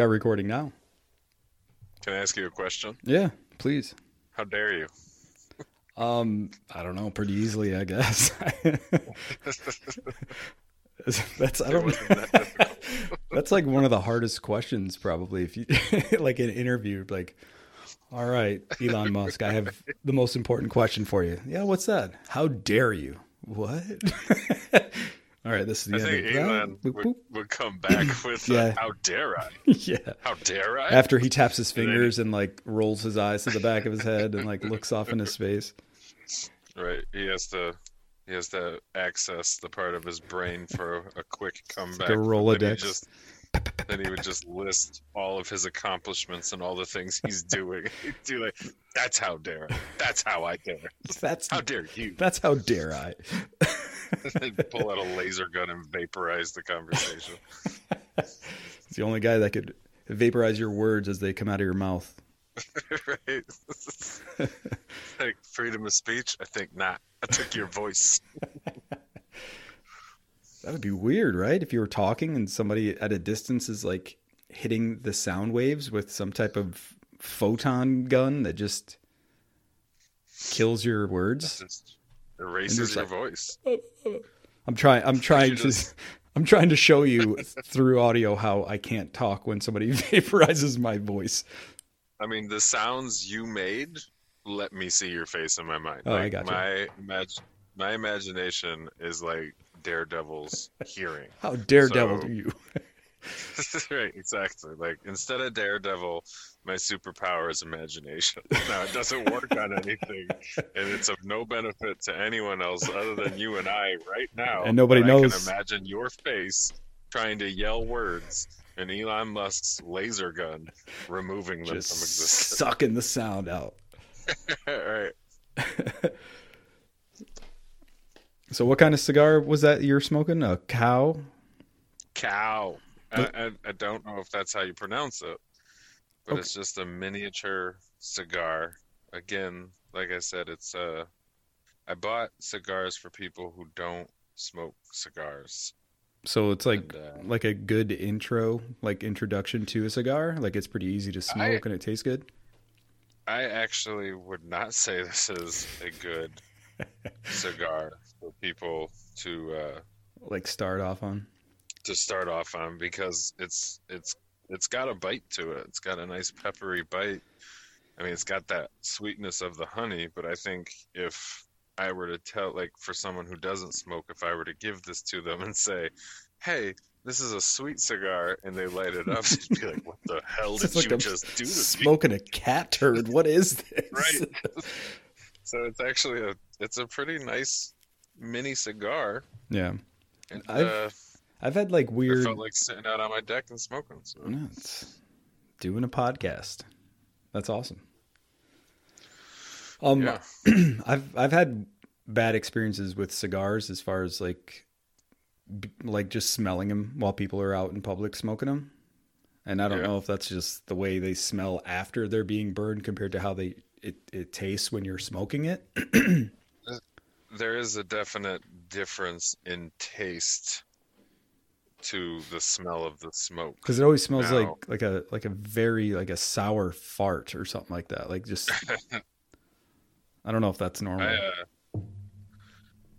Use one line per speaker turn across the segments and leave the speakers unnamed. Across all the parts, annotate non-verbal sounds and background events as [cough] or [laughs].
Are recording now.
Can I ask you a question?
Yeah, please.
How dare you?
Um, I don't know, pretty easily, I guess. [laughs] that's I don't.
that [laughs]
that's like one of the hardest questions, probably. If you [laughs] like an interview, like, all right, Elon Musk, I have the most important question for you. Yeah, what's that? How dare you? What? All right, this is the
I
end.
think
of that.
Elon
Boop,
would,
boop.
would come back [laughs] with, uh,
Yeah.
"How dare I? [laughs]
yeah.
How dare I?"
After he taps his [laughs] fingers and like rolls his eyes to the back of his head and like looks off into space.
Right, he has to. He has to access the part of his brain for a, a quick comeback.
a
Then he
Rolodex.
just- Then he would just list all of his accomplishments and all the things he's doing. He'd do like, "That's how dare I? That's how I dare.
That's
How dare you?"
that's how dare I. [laughs]
Pull out a laser gun and vaporize the conversation. [laughs]
It's the only guy that could vaporize your words as they come out of your mouth. [laughs]
right? like freedom of speech? I think not. I took your voice.
That would be weird, right? If you were talking and somebody at a distance is like hitting the sound waves with some type of photon gun that just kills your words.
Just erases your
like-
voice. [laughs]
I'm trying I'm trying to
just- [laughs]
I'm trying to show you [laughs] through audio how I can't talk when somebody vaporizes my voice.
I mean, the sounds you made let me see your face in my mind.
Oh, I
like,
gotcha.
My imag- my imagination is like Daredevil's hearing.
How daredevil
So-
do you? [laughs]
right, exactly. Like instead of Daredevil, my superpower is imagination. [laughs] Now it doesn't work on anything, and it's of no benefit to anyone else other than you and I right now.
And nobody
knows. I can imagine your face trying to yell words, and Elon Musk's laser gun removing them
Just
from existence.
sucking the sound out.
All [laughs] right.
So what kind of cigar was that you're smoking? A cow?
Cow. I, I, don't know if that's how you pronounce it, but
Okay.
it's just a miniature cigar. Again, like I said, it's uh I bought cigars for people who don't smoke cigars.
So it's like
And, uh,
like a good intro, like introduction to a cigar. Like it's pretty easy to smoke
I-
and it tastes good.
I actually would not say this is a good [laughs] cigar for people to uh
Like start off on.
To start off on because it's it's it's got a bite to it. It's got a nice peppery bite. I mean, it's got that sweetness of the honey, but I think if I were to tell like for someone who doesn't smoke, if I were to give this to them and say, "Hey, this is a sweet cigar," and they light it up, they'd be like, "What the hell did
like
you
I'm
just do to me?"
Smoking a cat turd. What is this?
Right. So it's actually a it's a pretty nice mini cigar.
Yeah.
And,
I've
uh,
I've had like
I
weird
felt like sitting out on my deck and smoking. So.
No, it's doing a podcast. That's awesome. Um
Yeah. [clears throat]
I've I've had bad experiences with cigars as far as like b- like just smelling them while people are out in public smoking them. And I don't
Yeah.
know if that's just the way they smell after they're being burned compared to how they it, it tastes when you're smoking it. [clears throat]
there is a definite difference in taste to the smell of the smoke.
Cuz it always smells
No.
like like a like a very like a sour fart or something like that. Like just [laughs] I don't know if that's normal.
I, uh,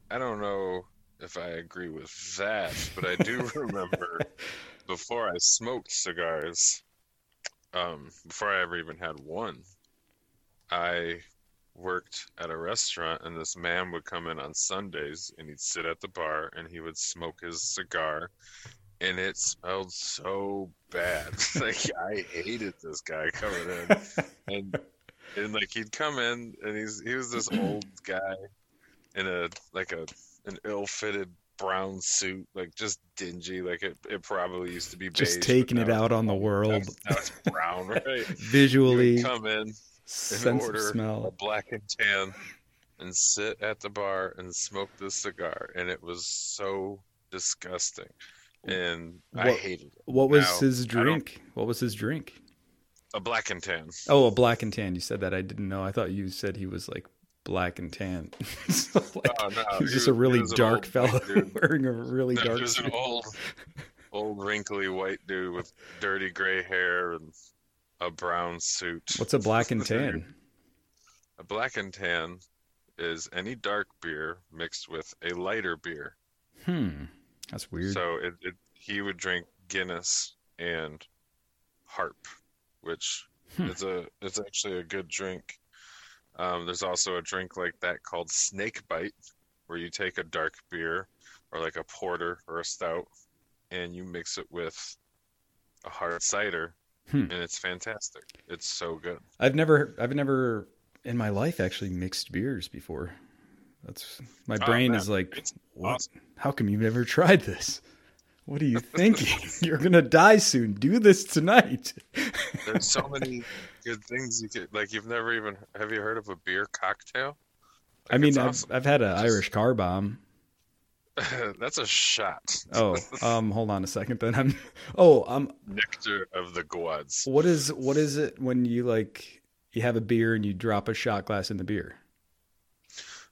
I don't know if I agree with that, but I do [laughs] remember before I smoked cigars, um, before I ever even had one, I worked at a restaurant, and this man would come in on Sundays, and he'd sit at the bar, and he would smoke his cigar, and it smelled so bad. [laughs] like I hated this guy coming in, and and like he'd come in, and he's he was this old [clears throat] guy in a like a an ill-fitted brown suit, like just dingy. Like it, it probably used to be
just taking it out on the world
Now it's brown, [laughs] right? [laughs]
Visually
come in
sense of
order a black and tan and sit at the bar and smoke this cigar, and it was so disgusting, and I
What-
hated it.
what was
Now,
his drink? What was his drink?
A black and tan.
oh a black and tan. You said that. I didn't know. I thought you said he was like black and tan. [laughs] So like
Oh no,
he was just a
was-
really dark fella [laughs] wearing a really
No,
dark
he was an old, old wrinkly white dude with dirty gray hair and a brown suit.
What's a black and [laughs] tan?
A black and tan is any dark beer mixed with a lighter beer.
Hmm. That's weird.
So it, it he would drink Guinness and Harp, which
Hmm.
is a it's actually a good drink. Um, there's also a drink like that called Snake Bite, where you take a dark beer or like a porter or a stout, and you mix it with a hard cider,
Hmm.
and it's fantastic. It's so good.
I've never, I've never in my life actually mixed beers before. That's my
Oh,
brain
man.
is like,
It's
what?
awesome.
How come you've never tried this? What are you [laughs] thinking? [laughs] You're gonna die soon. Do this tonight. [laughs]
There's so many good things you could like. You've never even have you heard of a beer cocktail?
I mean, I've,
awesome.
I've had an Irish car bomb. [laughs]
That's a shot.
Oh, [laughs] um, hold on a second. Then I'm. Oh, um,
Nectar of the gods.
what is what is it when you like you have a beer and you drop a shot glass in the beer?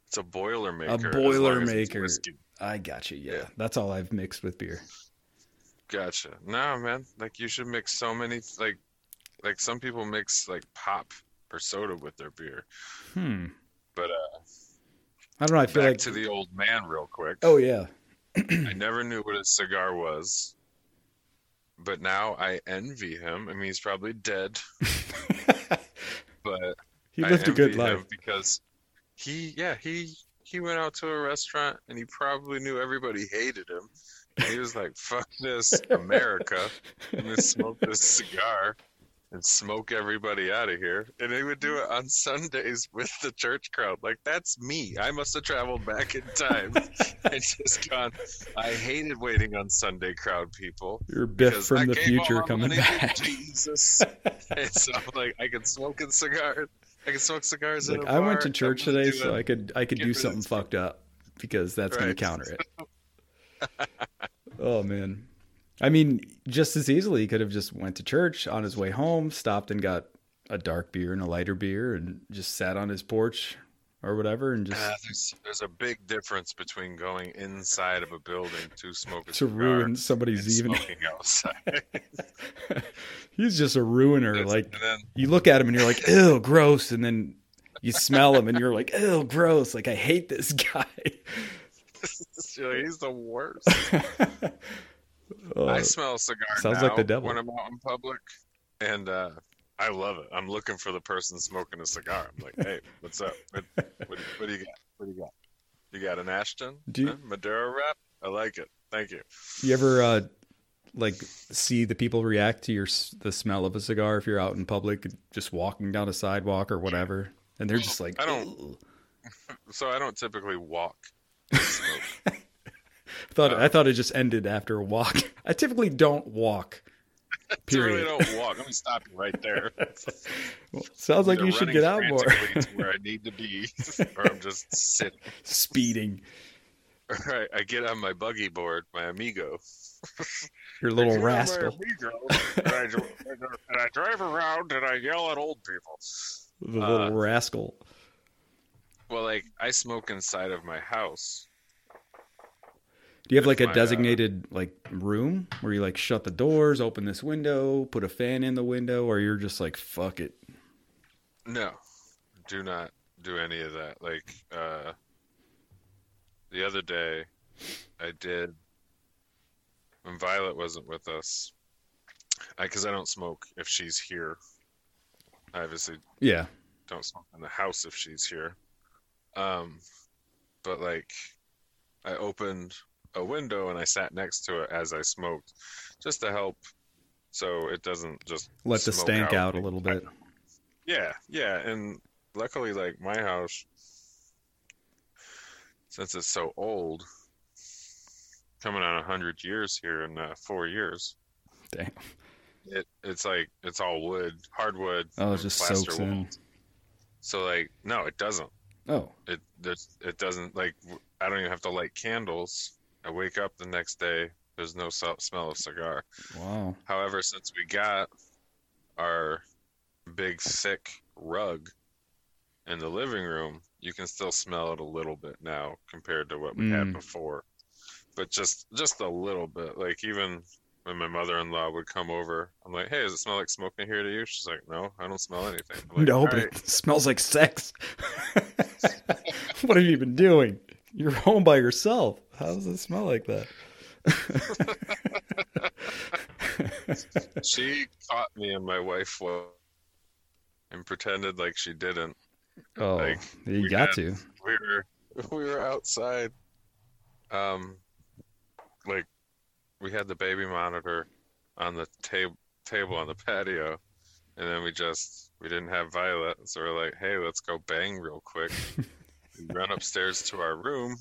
It's a long as it's
Boilermaker.
whiskey.
I got you. Yeah,
Yeah.
that's all I've mixed with beer.
Gotcha. No, man. Like you should mix so many like like some people mix like pop or soda with their beer.
Hmm.
But uh
I don't know. I feel
back
like.
to the old man real quick.
oh yeah. [clears throat]
I never knew what a cigar was. But now I envy him. I mean he's probably dead, [laughs] but
he lived a good life.
because he yeah, he he went out to a restaurant and he probably knew everybody hated him. And he was like, Fuck this, America. I'm gonna smoke this cigar and smoke everybody out of here. And they would do it on Sundays with the church crowd. Like that's me. I must have traveled back in time [laughs] and just gone. I hated waiting on Sunday crowd people.
You're Biff from
I
the future coming back.
Jesus. [laughs] and so I'm like, I can smoke a cigar. I can smoke cigars in
like I went to church today, so. I could I could do something fucked up because that's gonna counter it. [laughs] oh man. I mean, just as easily he could have just went to church on his way home, stopped and got a dark beer and a lighter beer, and just sat on his porch or whatever, and just
Uh, there's, there's a big difference between going inside of a building to smoke a
to ruin somebody's evening.
outside. [laughs]
He's just a ruiner. Like
then
you look at him and you're like, ew, gross, and then you smell him and you're like, ew, gross. Like I hate this [laughs] guy. [laughs]
he's the worst.
Oh,
I smell a cigar
sounds
now
like the devil.
when I'm out in public, and uh, I love it. I'm looking for the person smoking a cigar. I'm like, hey, what's up? What, what, [laughs] what do you got? What do you got? You got an Ashton?
Do you-?
Maduro wrap? I like it. Thank you.
You ever uh, like see the people react to your the smell of a cigar if you're out in public, just walking down a sidewalk or whatever, and they're just like,
I don't-
"Ugh." [laughs]
So I don't typically walk. [laughs]
I thought I thought it just ended after a walk. [laughs] I typically don't walk. [laughs] Period.
really don't walk. Let me stop you right there. [laughs]
Well, sounds like you should get out more.
to where I need to be, or I'm just sitting.
Speeding,
All right, I, I get on my buggy board, my Amigo.
your little
I
rascal,
Amigo, and, I, and I drive around and I yell at old people.
the little
uh,
rascal.
Well, like I smoke inside of my house.
Do you have like a
uh,
designated like room where you like shut the doors, open this window, put a fan in the window, or you're just like fuck it?
No, do not do any of that. Like uh, the other day, I did when Violet wasn't with us. I because I don't smoke if she's here. I obviously
Yeah,
don't smoke in the house if she's here. Um, but like, I opened a window and I sat next to it as I smoked, just to help, so it doesn't just
let the stank out a little bit.
Yeah, yeah, and luckily, like my house, since it's so old, coming on a hundred years here in uh, four years,
Damn.
it it's like it's all wood, hardwood.
Oh, it just
plaster
soaks in.
So like, no, it doesn't.
Oh,
It there's, it doesn't like I don't even have to light candles. I wake up the next day. There's no so- smell of cigar.
wow.
However, since we got our big thick rug in the living room, you can still smell it a little bit now compared to what we had
Mm.
before. But just just a little bit. Like even when my mother-in-law would come over, I'm like, "Hey, does it smell like smoke in here to you?" She's like, "No, I don't smell anything." Like,
no, but
right."
it smells like sex. [laughs] what have you been doing? You're home by yourself. How does it smell like that?
she caught me and my wife and pretended like she didn't.
oh,
Like,
you got
had-
to.
We were [laughs] we were outside, um, like we had the baby monitor on the table table on the patio, and then we just we didn't have Violet, so we're like, hey, let's go bang real quick. [laughs] we run upstairs to our room,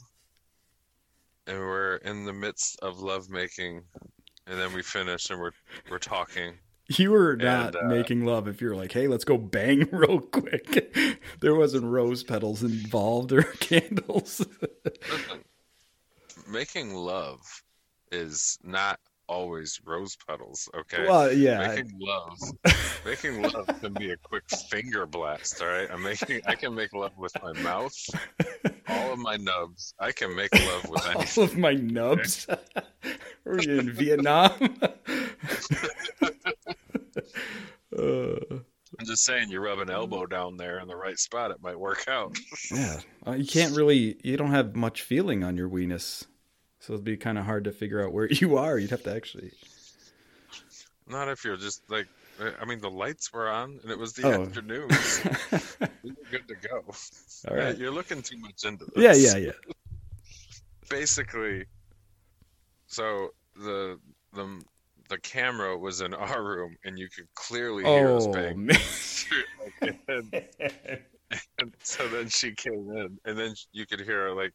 and we're in the midst of lovemaking, and then we finish and we're we're talking.
You were not
And, uh,
making love if you're like, hey, let's go bang [laughs] real quick. [laughs] there wasn't rose petals involved or [laughs] candles.
Listen, making love is not always rose petals, okay?
well, yeah.
Making love, making love can be a quick finger blast. All right, I'm making. I can make love with my mouth, all of my nubs. I can make love with
All
anything.
of my nubs. [laughs] Were you in [laughs] Vietnam? uh, [laughs]
I'm just saying, you rub an elbow down there in the right spot, it might work out.
yeah, uh, you can't really. You don't have much feeling on your weenus, so it'd be kind of hard to figure out where you are. You'd have to actually.
Not if you're just like. I mean, the lights were on, and it was the
Oh.
afternoon. [laughs] we were good to go.
All right.
You're looking too much into this.
Yeah, yeah, yeah.
basically so the the the camera was in our room and you could clearly hear us
Oh
bang
man.
and, [laughs] and so then she came in and then you could hear her like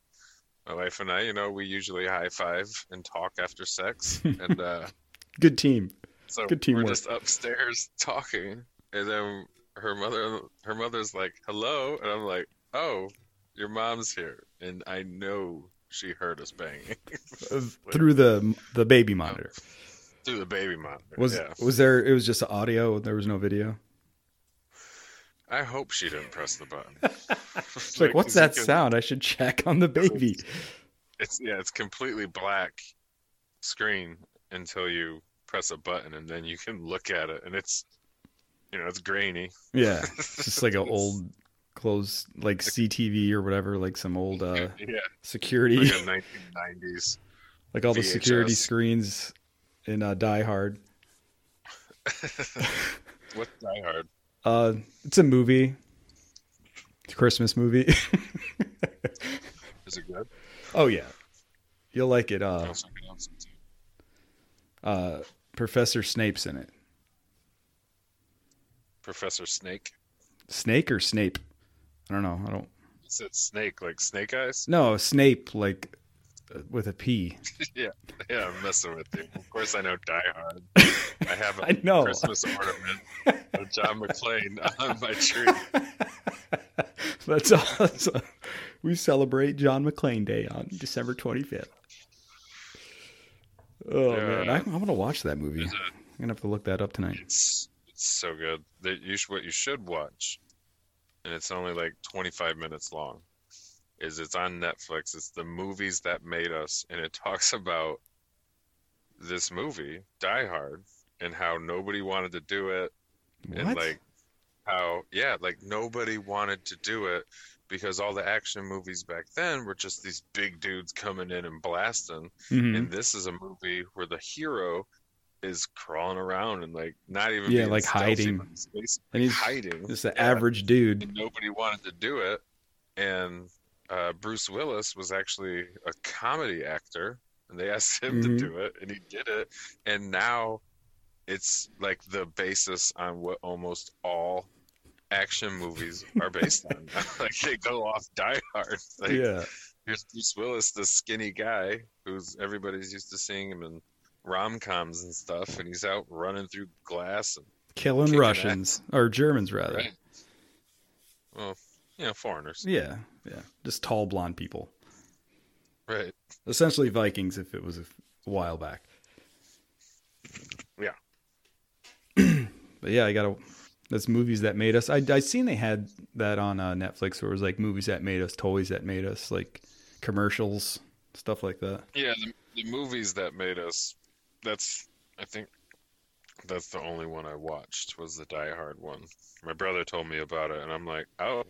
my wife and I you know we usually high five and talk after sex and uh [laughs]
Good team.
So
Good teamwork.
we're just upstairs [laughs] talking and then her mother her mother's like hello and I'm like oh your mom's here and I know she heard us banging [laughs]
Uh, Through the the baby monitor.
through the baby monitor.
Was
yeah.
was there? It was just audio. There was no video.
I hope she didn't press the button. [laughs]
It's like, what's that sound? I should check on the baby.
It's yeah, it's completely black screen until you press a button, and then you can look at it, and it's you know it's grainy.
Yeah, it's [laughs] just like an old closed like CTV or whatever, like some old uh [laughs]
yeah,
security,
like a [laughs] 1990s.
like all the security screens in uh, Die Hard.
What's Die Hard?
Uh, it's a movie. It's a Christmas movie.
Is it good?
oh yeah, you'll like it. Uh,
was looking up some too.
uh, Professor Snape's in it.
Professor Snake.
Snake or Snape? I don't know. I don't.
It said Snake, like Snake Eyes.
No, Snape like uh, with a P. [laughs]
yeah, yeah, I'm messing with you. Of course, I know Die Hard. [laughs] I have a
I know.
Christmas ornament of John McClane [laughs] on my tree.
That's awesome. We celebrate John McClane Day on December 25th. Oh man, uh, I, I'm gonna watch that movie.
There's a-
I'm gonna have to look that up tonight.
It's it's so good. That you sh- what you should watch, and it's only like 25 minutes long. Is it's on Netflix. It's the movies that made us, and it [laughs] talks about this movie, Die Hard, and how nobody wanted to do it, and like how yeah, like nobody wanted to do it because all the action movies back then were just these big dudes coming in and blasting.
Mhm.
And this is a movie where the hero is crawling around and like not even
Yeah, like hiding.
basically
And he's
hiding.
Just the
Yeah.
average dude.
And nobody wanted to do it. And uh, Bruce Willis was actually a comedy actor, and they [laughs] asked him
Mhm.
to do it, and he did it. And now it's like the basis on what almost all action movies are based on. [laughs] like they go off Die Hard. [laughs] Like,
yeah.
here's Bruce Willis, the skinny guy who's everybody's used to seeing him in rom coms and stuff, and he's out running through glass and
Killing Russians or Germans rather.
right. Well, you know, foreigners,
Yeah, yeah. Just tall blonde people.
right?
Essentially Vikings if it was a while back.
Yeah. [clears throat]
but yeah, I gotta. That's movies that made us. I I seen they had that on uh, Netflix where it was like movies that made us, toys that made us, like commercials, stuff like that.
Yeah, the, the movies that made us. That's I think that's the only one I watched was the Die Hard one. My brother told me about it, and I'm like, oh,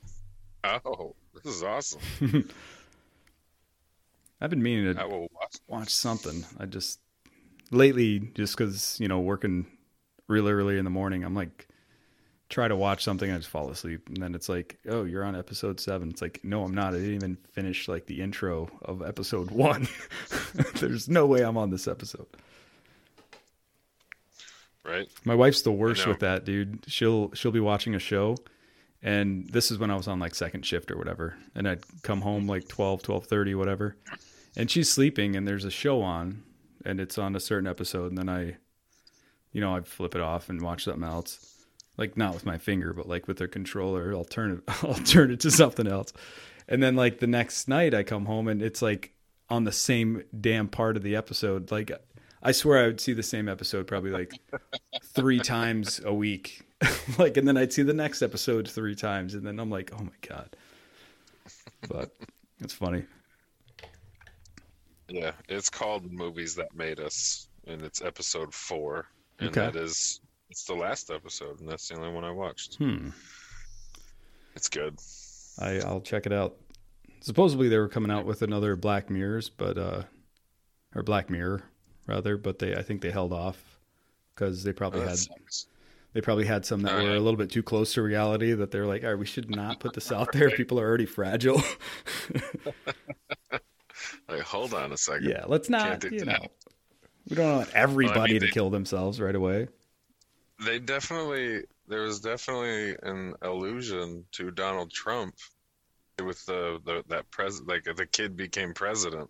oh, this is awesome. [laughs]
I've been meaning to
I will watch.
watch something. I just lately, just because you know, working really early in the morning, I'm like try to watch something, I just fall asleep, and then it's like, oh, you're on episode seven. It's like, no, I'm not. I didn't even finish like the intro of episode [laughs] one. [laughs] There's no way I'm on this episode.
Right?
My wife's the worst with that, dude. She'll she'll be watching a show and this is when I was on like second shift or whatever. And I'd come home like 12, 12:30 whatever. And she's sleeping and there's a show on and it's on a certain episode and then I you know, I flip it off and watch something else. Like not with my finger, but like with the controller, I'll turn it I'll turn it to something else. And then like the next night I come home and it's like on the same damn part of the episode. Like I swear I would see the same episode probably like three times a week. [laughs] like, and then I'd see the next episode three times, and then I'm like, oh my god. But it's funny.
Yeah, it's called Movies That Made Us, and it's episode four, and
Okay.
that is it's the last episode, and that's the only one I watched.
Hmm.
It's good.
I I'll check it out. Supposedly they were coming out with another Black Mirrors, but uh, or Black Mirror rather, but they I think they held off because they probably
Oh,
had
sucks.
they probably had some that
Oh,
were
yeah.
a little bit too close to reality that they're like, all right, we should not put this out there. People are already fragile. [laughs]
Like, hold on a second.
yeah, let's not. You
that.
know, we don't want everybody to
they-
kill themselves right away.
They definitely there was definitely an allusion to Donald Trump with the, the that pres like the kid became president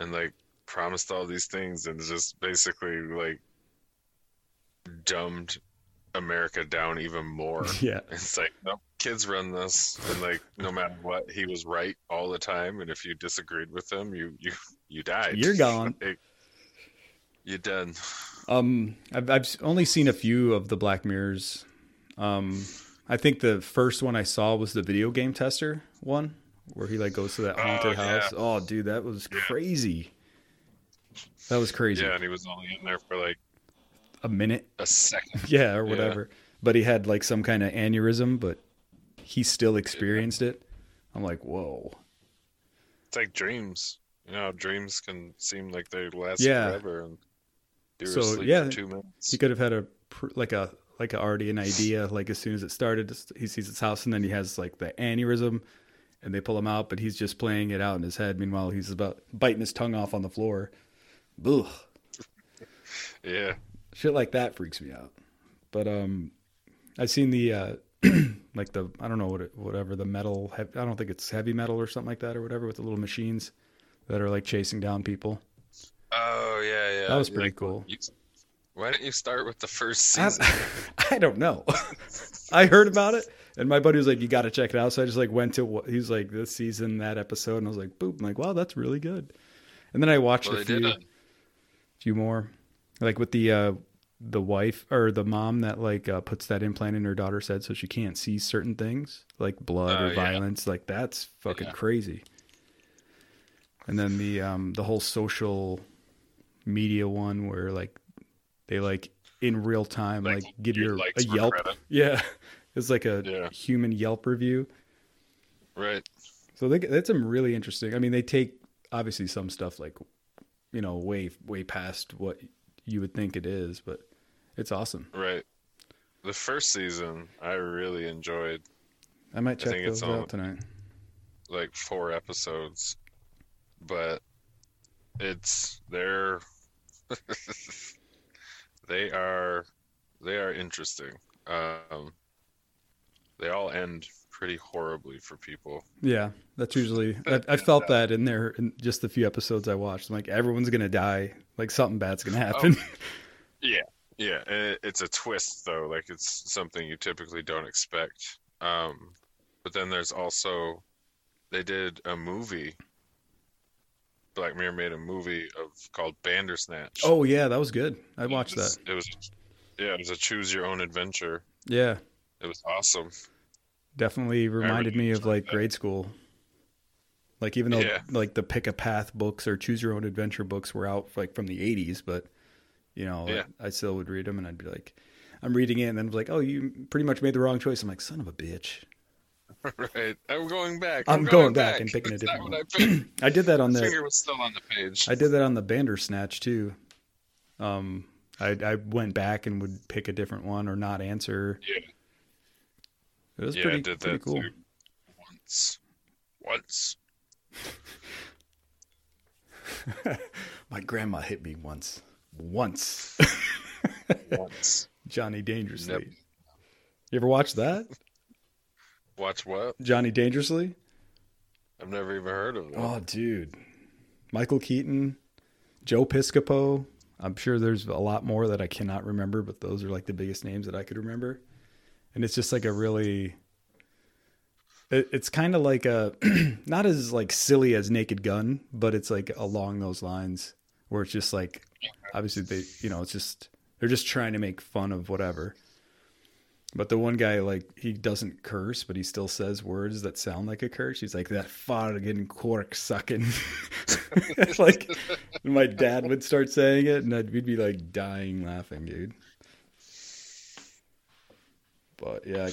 and like promised all these things and just basically like dumbed America down even more. [laughs]
Yeah.
It's like no kids run this, and like no matter what, he was right all the time. And if you disagreed with him, you you you died.
You're gone. [laughs]
Like, you're done.
Um, I've I've only seen a few of the Black Mirrors. Um, I think the first one I saw was the video game tester one, where he like goes to that
Oh,
haunted
yeah.
house. Oh, dude, that was crazy. That was crazy.
Yeah, and he was only in there for like
A minute,
a second. [laughs]
yeah, or
Yeah.
whatever. But he had like some kind of aneurysm, but he still experienced it. I'm like, whoa.
It's like dreams. You know, dreams can seem like they last
Yeah.
forever, and were
So, yeah,
two minutes.
He could have had a like a like a, already an idea. Like as soon as it started, he sees his house, and then he has like the aneurysm, and they pull him out, but he's just playing it out in his head. Meanwhile, he's about biting his tongue off on the floor. Ugh. [laughs]
Yeah,
Shit like that freaks me out. But um, I've seen the uh, [clears throat] like the I don't know what it, whatever the metal. I don't think it's heavy metal or something like that or whatever with the little machines that are like chasing down people.
Oh yeah, yeah.
That was pretty
like,
cool.
you- why don't you start with the first
I,
season? [laughs]
I don't know. [laughs] I heard about it, and my buddy was like, "You got to check it out." So I just like went to what he was like this season, that episode, and I was like, "Boop!" I'm like, "Wow, that's really good." And then I watched
well,
a few,
a,
few more, like with the uh, the wife or the mom that like uh, puts that implant in her daughter's head so she can't see certain things like blood
Oh,
or
yeah.
violence. Like that's fucking
Yeah.
crazy. And then the um the whole social media one where like they like in real time like,
Like,
give
your
a Yelp.
credit. [laughs]
Yeah, it's like a
Yeah.
human Yelp review.
right.
So they that's some really interesting. I mean, they take obviously some stuff like you know way way past what you would think it is, but it's awesome.
Right. The first season I really enjoyed
I might check
it's
those out tonight.
like four episodes, but it's they're [laughs] they are they are interesting. Um, they all end pretty horribly for people.
Yeah, that's usually [laughs] I, I felt that in there in just the few episodes I watched. I'm like everyone's gonna die. Like something bad's gonna happen. [laughs]
Yeah, yeah. it- It's a twist though. Like it's something you typically don't expect. Um, but then there's also they did a movie. Black Mirror made a movie of called Bandersnatch.
oh yeah, that was good. I watched
It was-
that.
It was, yeah, it was a choose your own adventure.
Yeah,
It was awesome.
definitely reminded me of like
that.
grade school. Like even though
Yeah.
like the pick a path books or choose your own adventure books were out like from the 80s, but You know,
Yeah.
I still would read them, and I'd be like, I'm reading it, and then I'm like, oh, you pretty much made the wrong choice. I'm like, son of a bitch. [laughs]
right. I'm going back.
I'm going back and picking a
That's not
different
I. [clears throat]
I did that on
The
the
finger was still on the page.
I did that on the Bandersnatch too. Um, I I went back and would pick a different one or not answer.
Yeah.
It was
yeah,
pretty
I did
pretty
that
cool.
too. Once. Once. [laughs]
My grandma hit me once. Once. [laughs]
Once.
Johnny Dangerously.
Yep.
You ever watch that?
Watch what?
Johnny Dangerously?
I've never even heard of it.
Oh, dude. Michael Keaton, Joe Piscopo. I'm sure there's a lot more that I cannot remember, but those are like the biggest names that I could remember. And it's just like a really it, it's kind of like a [clears throat] not as like silly as Naked Gun, but it's like along those lines where it's just like obviously they, you know, it's just they're just trying to make fun of whatever. But the one guy, like, he doesn't curse, but he still says words that sound like a curse. He's like that farting cork sucking. It's [laughs] like, my dad would start saying it, and I'd, we'd be like dying laughing, dude. But yeah,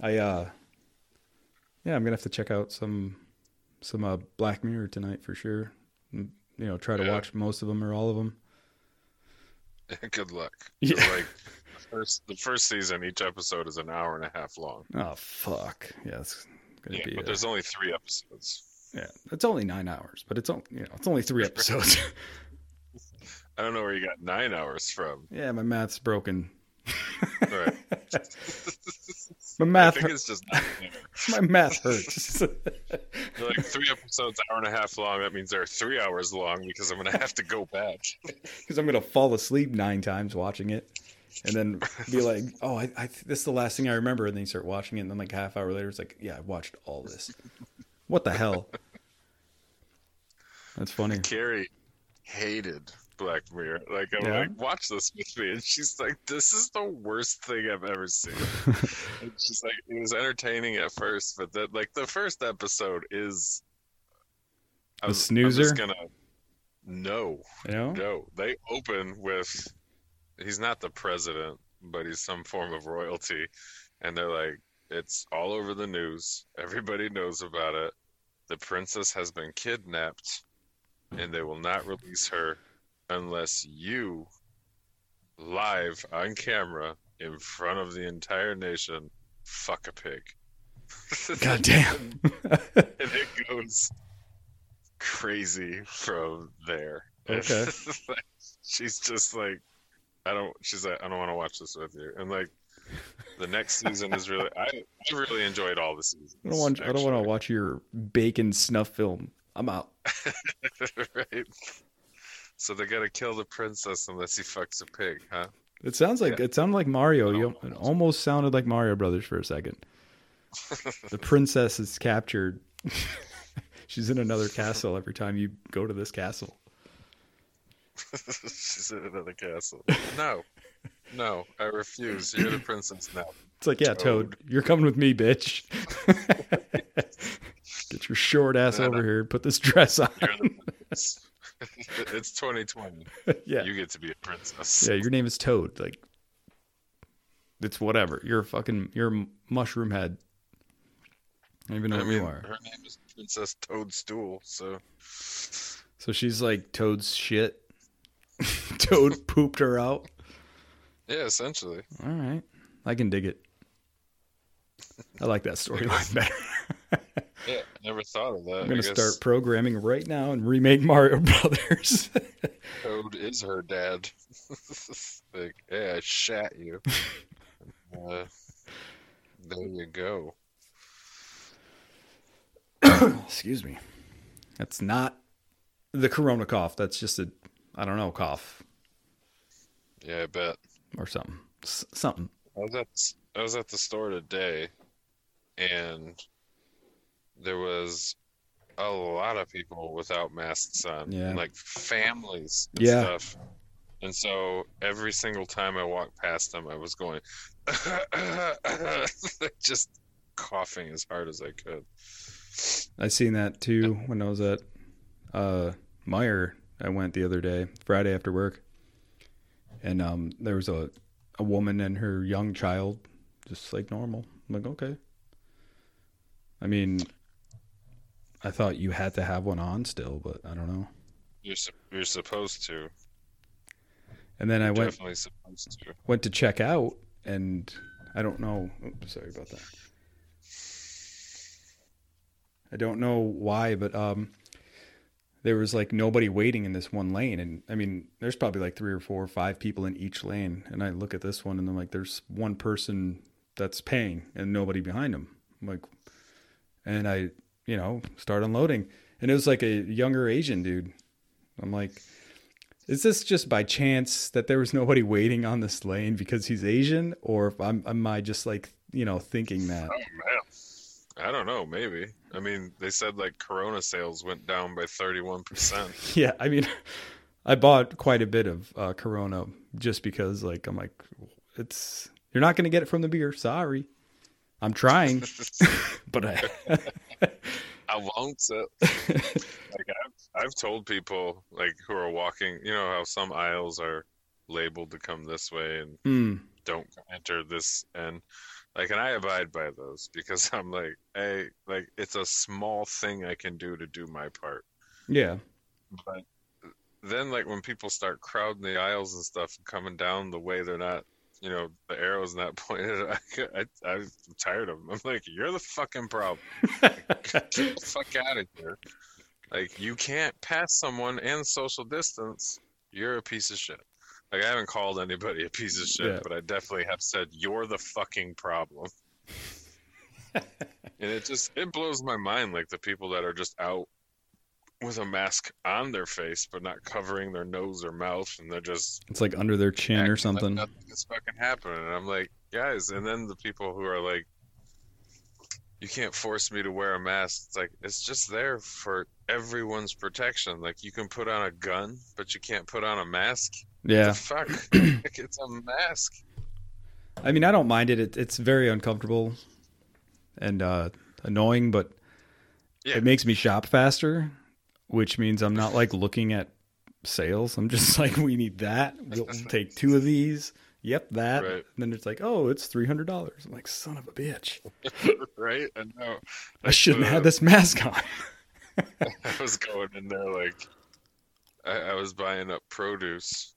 I, uh, yeah, I'm gonna have to check out some some uh, Black Mirror tonight for sure. You know, try to
Yeah.
watch most of them or all of them. [laughs]
Good luck.
Yeah.
Like first, the first season, each episode is an hour and a half long.
Oh fuck, yeah, it's gonna
Yeah,
be.
but there's only three episodes.
Yeah, it's only nine hours, but it's only you know it's only three episodes. [laughs]
I don't know where you got nine hours from.
yeah, my math's broken.
Right. [laughs]
My
I
math,
think
hurt-
it's just [laughs]
my math hurts.
Like three episodes, hour and a half long. That means they're three hours long because I'm gonna have to go back.
Because I'm gonna fall asleep nine times watching it, and then be [laughs] like, "Oh, I, I this is the last thing I remember," and then you start watching it, and then like half hour later, it's like, "Yeah, I watched all this. What the hell?" That's funny.
Carrie hated Black Mirror. Like I'm
Yeah?
like, watch this with me, and she's like, "This is the worst thing I've ever seen." [laughs] and she's like, it was entertaining at first, but then like the first episode is
A
I'm- I'm
snoozer?
just gonna no,
You know?
no. They open with he's not the president, but he's some form of royalty, and they're like, it's all over the news. Everybody knows about it. The princess has been kidnapped, and they will not release her unless you, live on camera in front of the entire nation, fuck a pig. [laughs]
God damn. [laughs]
and it goes crazy from there.
Okay. [laughs]
she's just like, I don't. She's like, I don't want to watch this with you. And like, the next season is really. I, I really enjoyed all the seasons.
I don't want. I don't want to watch your bacon snuff film. I'm out. [laughs]
right. So they gotta kill the princess unless he fucks a pig, huh?
It sounds like
Yeah.
it sounded like Mario. You, it almost sounded like Mario Brothers for a second. [laughs] the princess is captured. [laughs] She's in another castle every time you go to this castle.
She's [laughs] in another castle. No, no, I refuse. You're the princess now.
It's like, yeah, Toad,
Toad.
you're coming with me, bitch. [laughs] Get your short ass
No,
over
no.
here put this dress on.
You're the princess. [laughs] it's 2020.
yeah.
You get to be a princess.
Yeah, your name is Toad. Like, it's whatever. You're a fucking, you're a mushroom head. I don't even know
I
what
mean,
you are.
her name is Princess Toadstool, so
So she's like Toad's shit. [laughs] Toad pooped her out.
yeah, essentially.
All right. I can dig it. I like that storyline [laughs] better. [laughs]
Yeah, never thought of that.
I'm going to start programming right now and remake Mario Brothers.
Toad is her dad. like, yeah, I shat you. uh, there you go. [coughs]
Excuse me. That's not the corona cough. That's just a, I don't know, cough
Yeah, I bet.
or something. S- something.
I was at I was at the store today, and there was a lot of people without masks on,
Yeah.
like families and
Yeah.
stuff. And so every single time I walked past them, I was going, [laughs] just coughing as hard as I could.
I seen that too when I was at uh Meijer. I went the other day, Friday after work. and um, there was a a woman and her young child, just like normal. I'm like, okay. I mean, I thought you had to have one on still, but I don't know.
You're su- you're supposed to.
And then I went
Definitely supposed to.
went to check out, and I don't know. Oops, sorry about that. I don't know why, but um, there was like nobody waiting in this one lane, and I mean, there's probably like three or four or five people in each lane, and I look at this one, and I'm like, there's one person that's paying and nobody behind him. I'm like, and I, you know, start unloading, and it was like a younger Asian dude. I'm like, is this just by chance that there was nobody waiting on this lane because he's Asian, or am I just like you know thinking that?
Oh. I don't know. Maybe. I mean, they said like Corona sales went down by thirty-one percent. [laughs]
Yeah, I mean, [laughs] I bought quite a bit of uh, Corona just because like I'm like, it's you're not gonna get it from the beer. Sorry, I'm trying, [laughs] but I.
won't. it? like I've, I've told people like who are walking, you know how some aisles are labeled to come this way and
Hmm.
don't enter this and like and I abide by those because [laughs] I'm like, hey, like it's a small thing I can do to do my part.
yeah,
But then like when people start crowding the aisles and stuff and coming down the way they're not you know the arrows not [laughs] pointed I, I, i'm tired of them i'm like you're the fucking problem. [laughs] Get the fuck out of here. Like you can't pass someone and social distance. You're a piece of shit like i haven't called anybody a piece of shit
Yeah.
but i definitely have said you're the fucking problem [laughs] and it just it blows my mind like the people that are just out with a mask on their face but not covering their nose or mouth and they're just
it's like under their chin or
acting like
something.
nothing is fucking happening. And I'm like, guys, and then the people who are like, you can't force me to wear a mask. It's like it's just there for everyone's protection. Like you can put on a gun, but you can't put on a mask.
Yeah,
The fuck, [clears throat] like, it's a mask.
I mean, I don't mind it. it it's very uncomfortable and uh, annoying, but
Yeah.
it makes me shop faster, which means I'm not like looking at sales. I'm just [laughs] like, we need that. We'll [laughs] take two of these. Yep, that.
Right.
And then it's like, oh, it's three hundred dollars. I'm like, son of a bitch. [laughs]
right? I know.
I shouldn't have uh, this mask on. [laughs] [laughs]
I was going in there like I, I was buying up produce,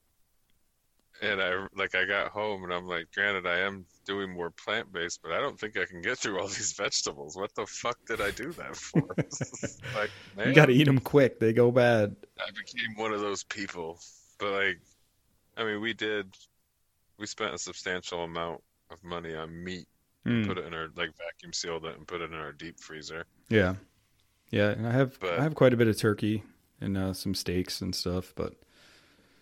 and I like I got home and I'm like, granted, I am doing more plant based, but I don't think I can get through all these vegetables. What the fuck did I do that for? like, man,
you got to eat them quick. They go bad.
I became one of those people. But like, I mean, we did, we spent a substantial amount of money on meat.
Mm,
Put it in our like vacuum sealed it and put it in our deep freezer.
yeah, yeah. And I have
But-
I have quite a bit of turkey and uh, some steaks and stuff. But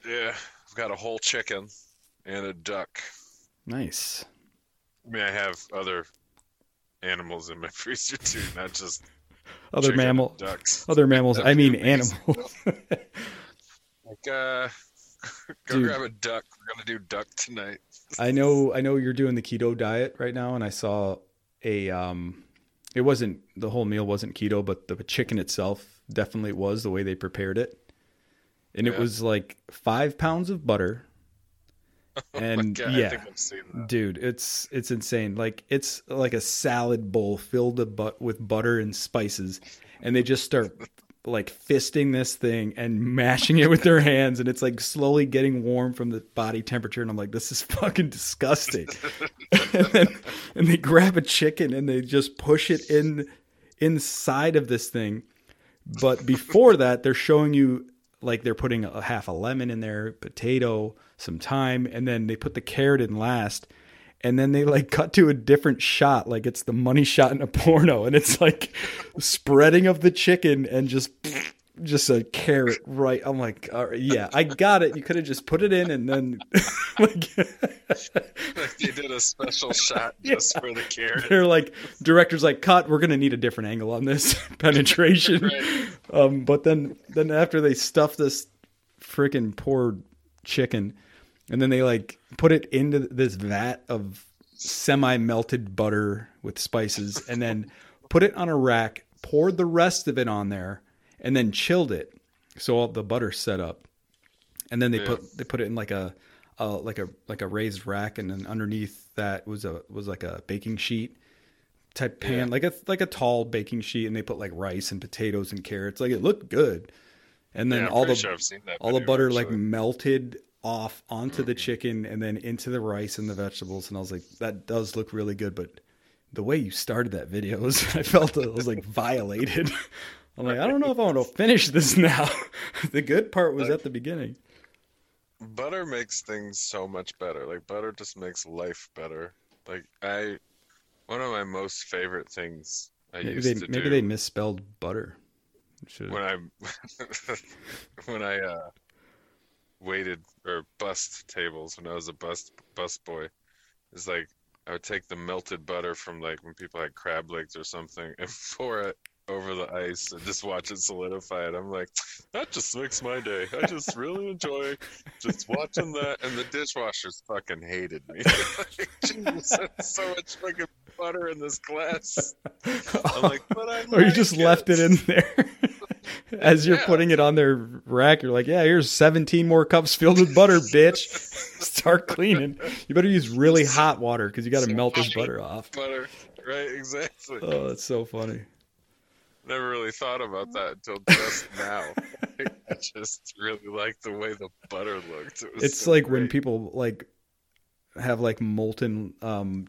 Yeah, I've got a whole chicken and a duck.
nice.
I mean, I have other animals in my [laughs] freezer too, not just
Other
chicken and
mammal,
ducks.
other mammals. [laughs] I mean
Amazing.
animals. [laughs]
Like, uh, go
Dude.
grab a duck. We're gonna do duck tonight.
I know I know you're doing the keto diet right now and I saw a um it wasn't the whole meal wasn't keto but the chicken itself definitely was the way they prepared it. And it was like 5 pounds of butter. [laughs]
Oh
And
God, I
yeah.
think I've seen that.
Dude, it's it's insane. Like it's like a salad bowl filled with but with butter and spices and they just start like fisting this thing and mashing it with their hands and it's like slowly getting warm from the body temperature and I'm like this is fucking disgusting. [laughs] and then and they grab a chicken and they just push it in inside of this thing. But before that they're showing you like they're putting a half a lemon in there, potato, some thyme, and then they put the carrot in last. And then they like cut to a different shot, like it's the money shot in a porno, and it's like spreading of the chicken and just just a carrot right. I'm like, all right, yeah, I got it. You could have just put it in and then [laughs] like
they did a special shot [laughs] just for the carrot.
they're like director's like cut we're gonna need a different angle on this [laughs] penetration
Right.
um but then then after they stuff this freaking poor chicken and then they like put it into this vat of semi melted butter with spices and then put it on a rack poured the rest of it on there and then chilled it so all the butter set up and then they
Yeah.
put they put it in like a like a like a raised rack, and then underneath that was a was like a baking sheet type pan,
Yeah.
like a like a tall baking sheet, and they put like rice and potatoes and carrots. Like it looked good, and then
yeah,
all the
sure
all the butter like melted off onto the chicken and then into the rice and the vegetables and I was like that does look really good but the way you started that video was [laughs] I felt it was like violated [laughs] I'm like I don't know if I want to finish this [laughs] now the good part was at the beginning
butter makes things so much better. Like butter just makes life better. Like I, one of my most favorite things I
maybe
used
they
to
maybe
do Maybe
they misspelled butter Should
when I when I uh waited or bust tables when I was a bus bus boy is like I would take the melted butter from like when people had crab legs or something [laughs] and pour it over the ice and just watch it solidify it. I'm like, that just makes my day. I just really [laughs] enjoy just watching that. And the dishwashers fucking hated me. [laughs] like, Jesus, so much fucking butter in this glass. I'm like, but I
or you
like
just left it in there [laughs] as you're
Yeah.
putting it on their rack you're like yeah here's 17 more cups filled with butter [laughs] bitch [laughs] start cleaning you better use really hot water because you got to melt this butter off
butter. Right, exactly.
oh that's so funny
Never really thought about that until just now. I just really liked the way the butter looked. It
it's
so
like when people like have like molten um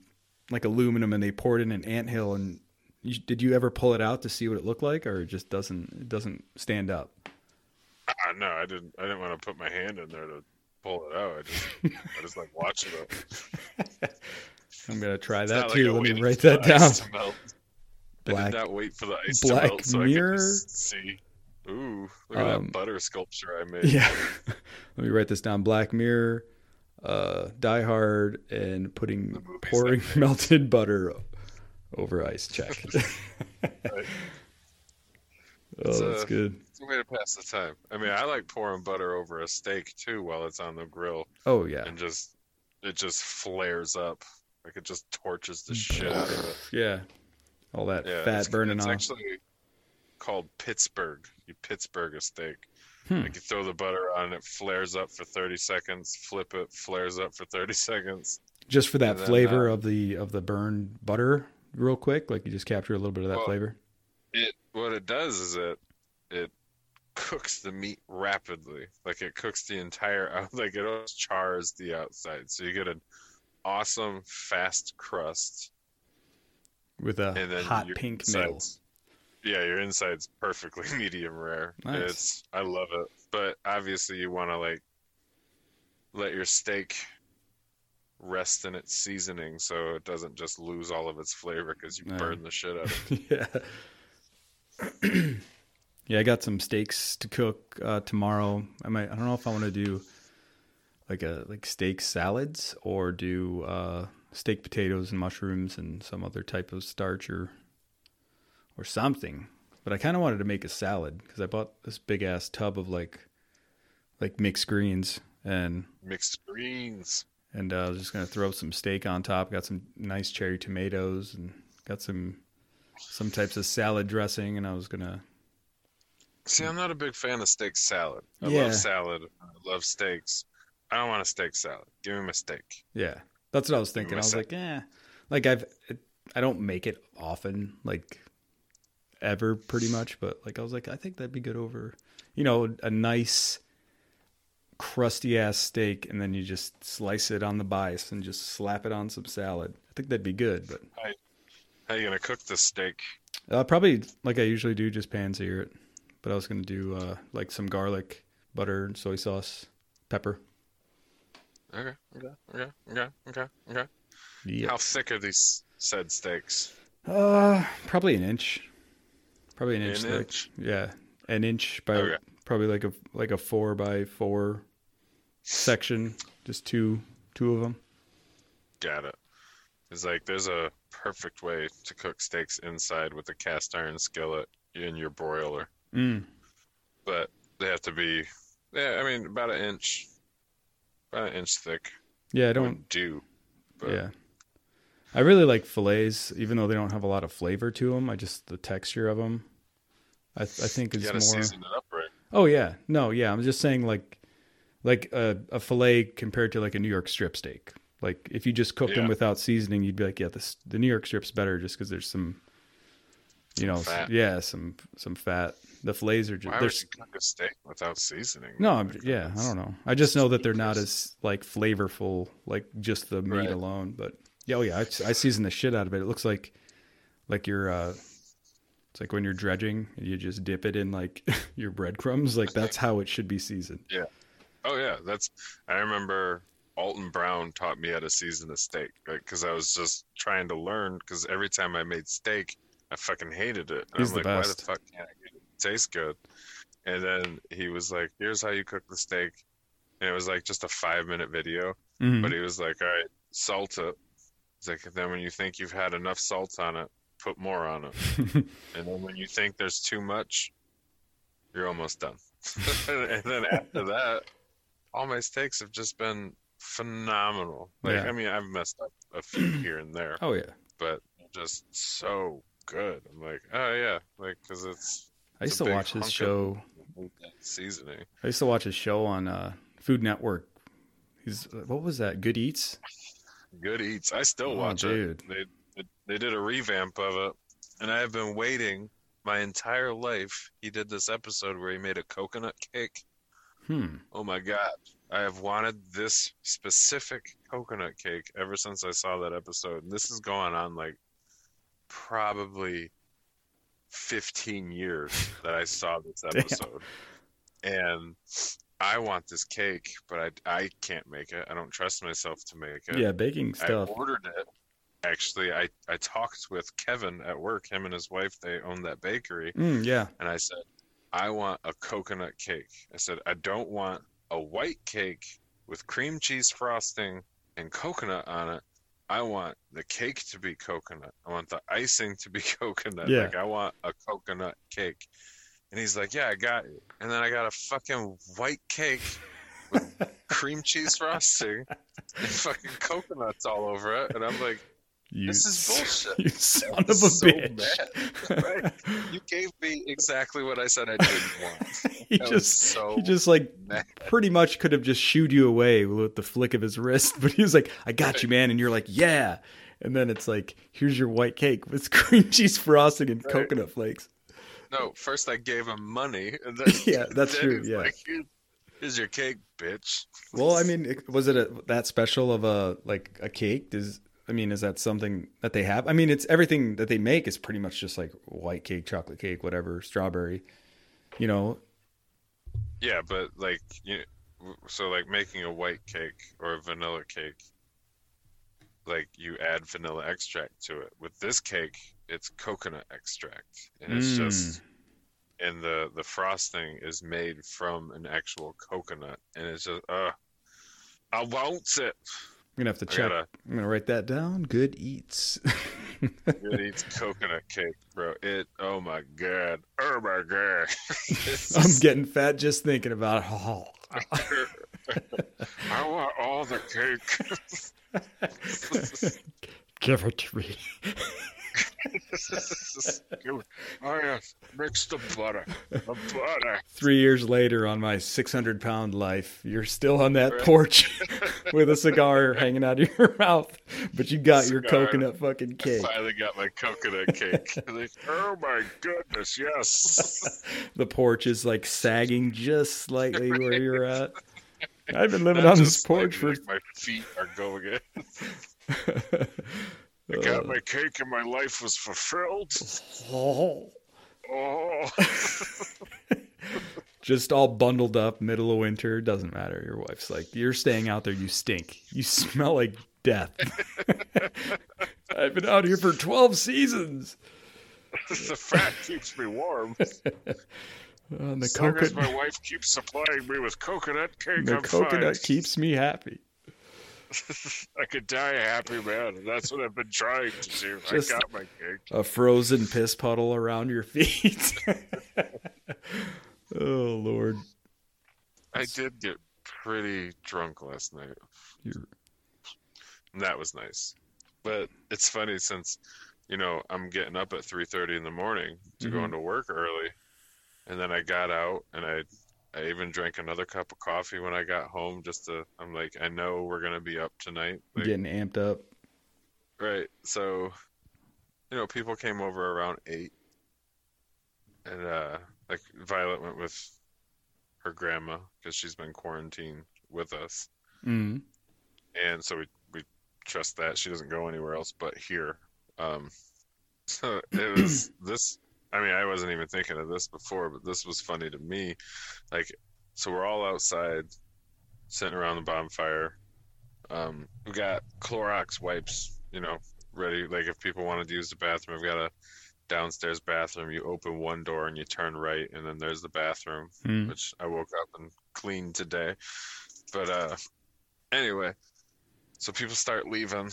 like aluminum and they pour it in an anthill and did you ever pull it out to see what it looked like or it just doesn't it doesn't stand up
Ah, no, I didn't. I didn't want to put my hand in there to pull it out. I just, I just like watching it. [laughs]
i'm gonna try
It's
that
not like
too let me write that down
melt. I
Black-
did not wait for the ice
Black
to melt so
Mirror?
I could just see. Ooh, look at
Um,
that butter sculpture I made.
yeah [laughs] let me write this down black mirror uh die hard and putting pouring [laughs] melted butter over ice check [laughs]
Right.
oh
It's,
that's
uh,
good
It's a way to pass the time. I mean, I like pouring butter over a steak too while it's on the grill.
oh yeah
and just it just flares up like it just torches the shit out of it.
yeah all that
Yeah,
fat
it's,
burning
it's
off
actually called Pittsburgh. You Pittsburgh a steak.
Hmm.
Like you throw the butter on, it flares up for thirty seconds. Flip it, flares up for thirty [laughs] seconds.
just for that flavor
uh,
of the of the burned butter real quick like you just capture a little bit of that
Well,
flavor
It what it does is it it cooks the meat rapidly. Like it cooks the entire out. [laughs] Like it always chars the outside, so you get an awesome fast crust.
with a
and then
hot pink middle
Yeah, your inside's perfectly [laughs] medium rare.
Nice.
It's I love it. But obviously you want to like let your steak rest in its seasoning so it doesn't just lose all of its flavor because you burn the shit out of it. [laughs]
yeah [clears throat] yeah i got some steaks to cook uh tomorrow i might i don't know if i want to do like a like steak salads or do uh steak potatoes and mushrooms and some other type of starch or or something but i kind of wanted to make a salad because i bought this big ass tub of like like mixed greens and
Mixed greens.
And uh, I was just gonna throw some steak on top. Got some nice cherry tomatoes and got some some types of salad dressing, and I was gonna.
See, I'm not a big fan of steak salad. I
Yeah.
love salad. I love steaks. I don't want a steak salad. Give me my steak.
Yeah, that's what I was thinking. I was like, eh, like I've I don't make it often, like ever, pretty much. But like I was like, I think that'd be good over, you know, a nice crusty ass steak, and then you just slice it on the bias and just slap it on some salad. I think that'd be good, but
How are you gonna cook this steak?
Uh, probably like I usually do, just pan sear it. But I was gonna do uh, like some garlic, butter, soy sauce, pepper.
Okay, okay, okay, okay, okay, okay.
Yeah.
How thick are these said steaks?
Uh, probably an inch. Probably an inch
An
thick.
inch?
Yeah, an inch by
Okay.
Probably like a like a four by four section, just two two of them.
Got it. It's like there's a perfect way to cook steaks inside with a cast iron skillet in your broiler,
Mm.
but they have to be, yeah, I mean about an inch, about an inch thick.
Yeah, I don't.
do. But
Yeah, I really like fillets, even though they don't have a lot of flavor to them. I just the texture of them. I I think is more.
season it up right.
Oh yeah, no, yeah. I'm just saying like, like a, a fillet compared to like a New York strip steak. Like if you just cooked them without seasoning, you'd be like, yeah, this the New York strip's better just because there's some, you know,
Some
yeah, some some fat. The fillets are just
Why would you cook a steak without seasoning?
no, I'm,
Like,
yeah, I don't know. I just know that they're not as like flavorful, like just the meat
Right.
alone. But yeah, oh yeah, I, I season the shit out of it. It looks like like you're uh, it's like when you're dredging, you just dip it in like [laughs] your breadcrumbs. Like that's how it should be seasoned. Yeah.
Oh yeah, that's. I remember Alton Brown taught me how to season a steak, like because I was just trying to learn. Because every time I made steak, I fucking hated it. And
He's
I'm
the
like, why the fuck can't I get it taste good? And then he was like, "Here's how you cook the steak," and it was like just a five minute video.
Mhm.
But he was like, "All right, salt it." He's like, "Then when you think you've had enough salt on it, put more on it." [laughs] And then when you think there's too much, you're almost done. [laughs] and then after that, all my steaks have just been phenomenal. Like,
Yeah.
I mean, I've messed up a few [clears throat] here and there,
oh yeah,
but just so good. I'm like, oh yeah, like because it's
I used
a
to watch his show.
seasoning.
I used to watch his show on uh, Food Network. He's what was that? Good Eats.
Good eats. I still
Oh,
watch
dude.
it. They, they did a revamp of it, and I have been waiting my entire life. He did this episode where he made a coconut cake.
Hmm.
Oh my god. I have wanted this specific coconut cake ever since I saw that episode. And this is going on like probably 15 years that I saw this [laughs] episode. And I want this cake, but I, I can't make it. I don't trust myself to make it.
Yeah, baking stuff.
I ordered it. Actually, I, I talked with Kevin at work. Him and his wife, they own that bakery.
Mm, yeah.
And I said, I want a coconut cake. I said, I don't want a white cake with cream cheese frosting and coconut on it. I want the cake to be coconut. I want the icing to be [laughs] coconut.
Yeah.
Like, I want a coconut cake. And he's like, Yeah, I got it. And then I got a fucking white cake with [laughs] cream cheese frosting and fucking coconuts all over it. And I'm like,
You,
This is bullshit. [laughs]
You son of a
so
bitch. [laughs]
Right? You gave me exactly what I said I didn't [laughs] want.
he
I
just
so
he just like
mad.
pretty much could have just shooed you away with the flick of his wrist, but he was like, "I got you, man," and you're like, "Yeah." And then it's like, "Here's your white cake with cream cheese frosting and
Right.
coconut flakes."
No, first I gave him money, and then
Yeah, that's true, yeah.
like, "Here- here's your cake, bitch.
Well, I mean, was it a, that special of a like a cake? Does I mean, is that something that they have? I mean, it's everything that they make is pretty much just like white cake, chocolate cake, whatever, strawberry. You know,
Yeah, but like you, so like making a white cake or a vanilla cake, like you add vanilla extract to it. With this cake, it's coconut extract, and it's
Mm.
just and the the frosting is made from an actual coconut, and it's just uh, I want it.
I'm gonna have to
I
check.
gotta
I'm gonna write that down. Good eats.
it eats coconut cake, bro. It oh my god, oh my god. [laughs]
I'm getting fat just thinking about it. Oh. [laughs]
I want all the cake. [laughs]
Give it to me.
Oh yes, mix the butter. The butter.
Three years later, on my 600 pound life, you're still on that porch [laughs] with a cigar hanging out of your [laughs] mouth, but you got your coconut fucking cake.
I Finally got my coconut cake. [laughs] oh my goodness, yes.
The porch is like sagging just slightly where you're at. I've been living
Not
on this porch for.
like my feet are going in. I got
Uh,
my cake and my life was fulfilled. [laughs]
oh.
Oh, [laughs]
just all bundled up, middle of winter. Doesn't matter. Your wife's like, you're staying out there. You stink. You smell like death. [laughs] I've been out here for 12 seasons.
the fat keeps me warm.
Uh, the
as long as
coconut,
my wife keeps supplying me with coconut cake,
the
I'm
coconut
fine.
keeps me happy. [laughs]
I could die a happy man, that's what I've been trying to do.
Just-
I got my cake.
A frozen piss puddle around your feet. [laughs] oh Lord,
I did get pretty drunk last night,
you're
that was nice. But it's funny since, you know, I'm getting up at 3:30 in the morning to go
Mhm.
into work early, and then I got out and I I even drank another cup of coffee when I got home just to I'm like I know we're gonna be up tonight. Like,
Getting amped up.
right. So you know, people came over around eight and uh like Violet went with her grandma because she's been quarantined with us.
Mm.
And so we we trust that she doesn't go anywhere else but here. Um so it was [clears throat] this I mean, I wasn't even thinking of this before, but this was funny to me. Like, so we're all outside, sitting around the bonfire. Um, we got Clorox wipes, you know, ready. Like, if people wanted to use the bathroom, we've got a downstairs bathroom. You open one door and you turn right, and then there's the bathroom,
Mm.
which I woke up and cleaned today. But uh, anyway, so people start leaving.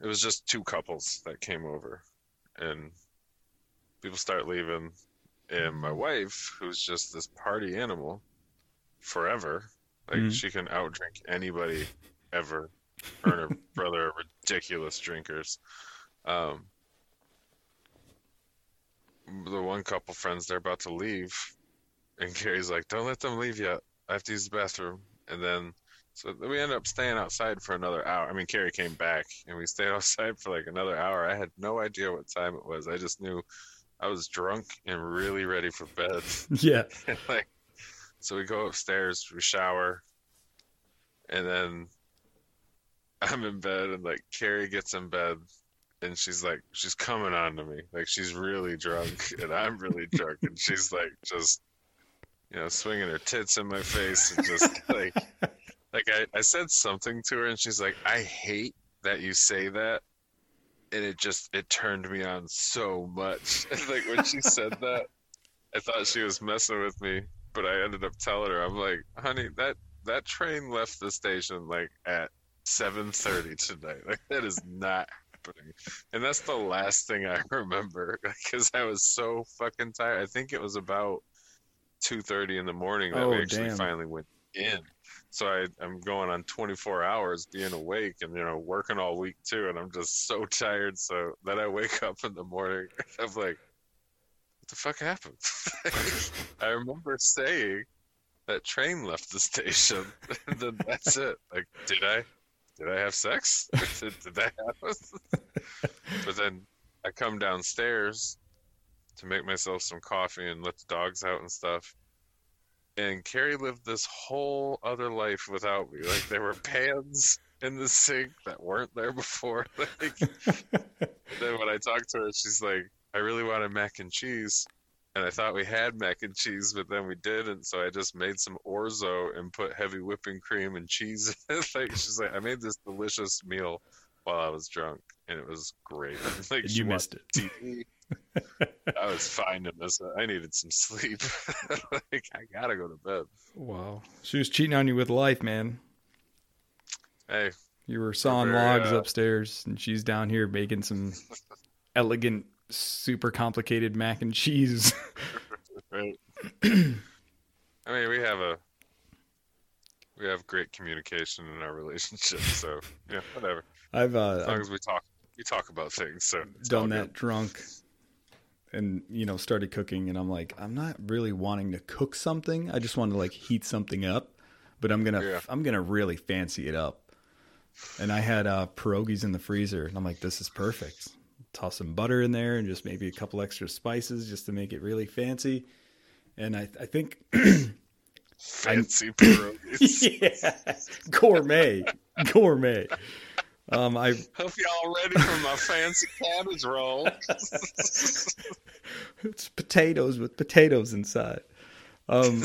It was just two couples that came over, and people start leaving. And my wife, who's just this party animal, forever, like
Mhm.
she can outdrink anybody ever. Her and her [laughs] brother are ridiculous drinkers. Um, the one couple friends they're about to leave, and Carrie's like, "Don't let them leave yet. I have to use the bathroom." And then, so we ended up staying outside for another hour. I mean, Carrie came back, and we stayed [laughs] outside for like another hour. I had no idea what time it was. I just knew I was drunk and really ready for bed. [laughs] [laughs]
Yeah.
like, so we go upstairs, we shower, and then I'm in bed, and like Carrie gets in bed, and she's like, she's coming on to me, like she's really drunk, and I'm really drunk, and she's like, just, you know, swinging her tits in my face, and just like, [laughs] like I, I said something to her, and she's like, I hate that you say that. And it just it turned me on so much. [laughs] like when she said that, I thought she was messing with me, but I ended up telling her, I'm like, honey, that that train left the station like at 7:30 tonight. [laughs] Like that is not happening. And that's the last thing I [laughs] remember because I was so fucking tired. I think it was about 2:30 in the morning that
Oh,
we actually
damn.
finally went in. So I, I'm going on 24 hours being awake and you know working all week too, and I'm just so [laughs] tired. So then I wake up in the morning, I'm like, what the fuck happened? [laughs] I remember saying that train left the station, [laughs] and then that's it. Like, did I, did I have sex? did, did that happen? but then I come downstairs to make myself some coffee and let the dogs out and stuff. And Carrie lived this whole other life without me. Like there were pans in the sink that weren't there before. [laughs] Like then when I talked to her, she's like, I really wanted mac and cheese. And I thought we had mac and cheese, but then we didn't. So I just made some orzo and put heavy whipping cream and cheese in it. [laughs] Like she's like, I made this delicious meal while I was drunk, and it was great. [laughs] Like
And you missed it.
TV. I was fine in this. I needed some sleep. [laughs] like I gotta go to bed.
Wow. She was cheating on you with life, man.
Hey,
You were sawing
very,
logs
uh,
upstairs, and she's down here making some [laughs] elegant, super complicated mac and cheese. [laughs]
right? [clears throat] I mean, we have a we have great communication in our relationship, so yeah, whatever.
I've uh,
As long
I've
as we talk, we talk about things. So
done
good.
that drunk, and you know started cooking, and I'm like, I'm not really wanting to cook something. I just want to like heat something up, but I'm gonna
Yeah.
I'm gonna really fancy it up. And I had uh, pierogies in the freezer, and I'm like, this is perfect. Toss some butter in there, and just maybe a couple extra spices, just to make it really fancy. And I, I think [clears throat]
fancy pierogies. [laughs]
yeah, gourmet, gourmet. Um, I [laughs]
Hope y'all ready for my fancy cabbage roll. [laughs]
it's potatoes with potatoes inside. Um,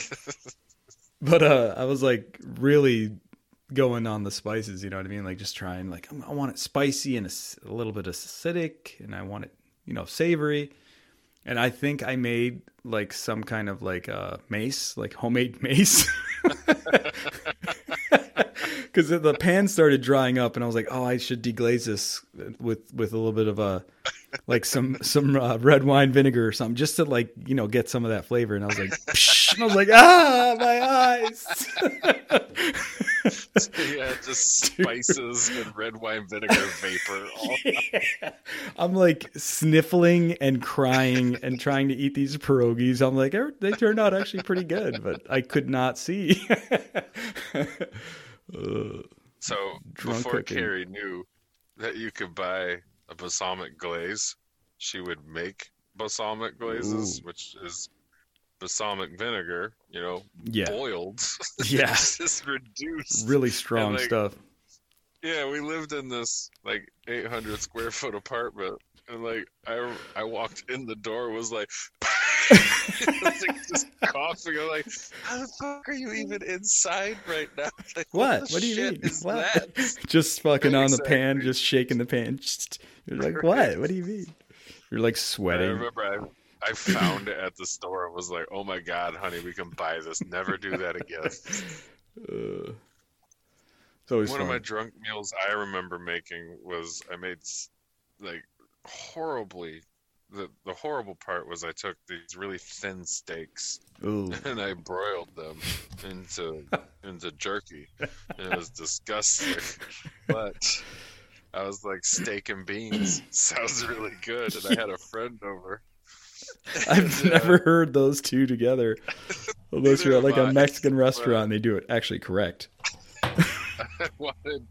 [laughs] but uh, I was like really going on the spices. You know what I mean? Like just trying. Like I want it spicy and ac- a little bit acidic, and I want it, you know, savory. And I think I made like some kind of like uh, mace, like homemade mace. [laughs] Because the pan started drying up, and I was like, "Oh, I should deglaze this with with a little bit of a like some some uh, red wine vinegar or something, just to like you know get some of that flavor." And I was like, Psh, and I was like, "Ah, my eyes!" [laughs]
yeah, just spices and red wine vinegar vapor. [laughs] All
Yeah. I'm like sniffling and crying and trying to eat these pierogies. I'm like, "Er, they turned out actually pretty good, but I could not see. Uh,
So before
cooking.
Carrie knew that you could buy a balsamic glaze, she would make balsamic glazes,
Ooh.
which is balsamic vinegar, you know,
yeah,
boiled. [laughs]
Yeah.
Just reduced.
really strong
like-
stuff.
Yeah, we lived in this like 800 square foot apartment, and like I I walked in the door was like, [laughs] like just coughing. I'm like, how the fuck are you even inside right now? [laughs] Like,
What?
the
What do you mean?
Is
What?
that? [laughs]
Just fucking on the pan, just shaking the pan. Just- You're like, what? What do you mean? You're like sweating.
I remember I I found it at the store and was like, oh my god, honey, we can buy this. Never do that again. [laughs]
Uh,
One of my drunk meals I remember making was I made like horribly. The the horrible part was I took these really thin steaks
Ooh. [laughs]
and I broiled them into [laughs] into jerky. And it was disgusting. [laughs] But I was like steak and beans [clears throat] sounds really good, and I had a friend over.
I've
And, uh,
never heard those two together. Unless you're at like a Mexican restaurant and they do it actually correct.
I wanted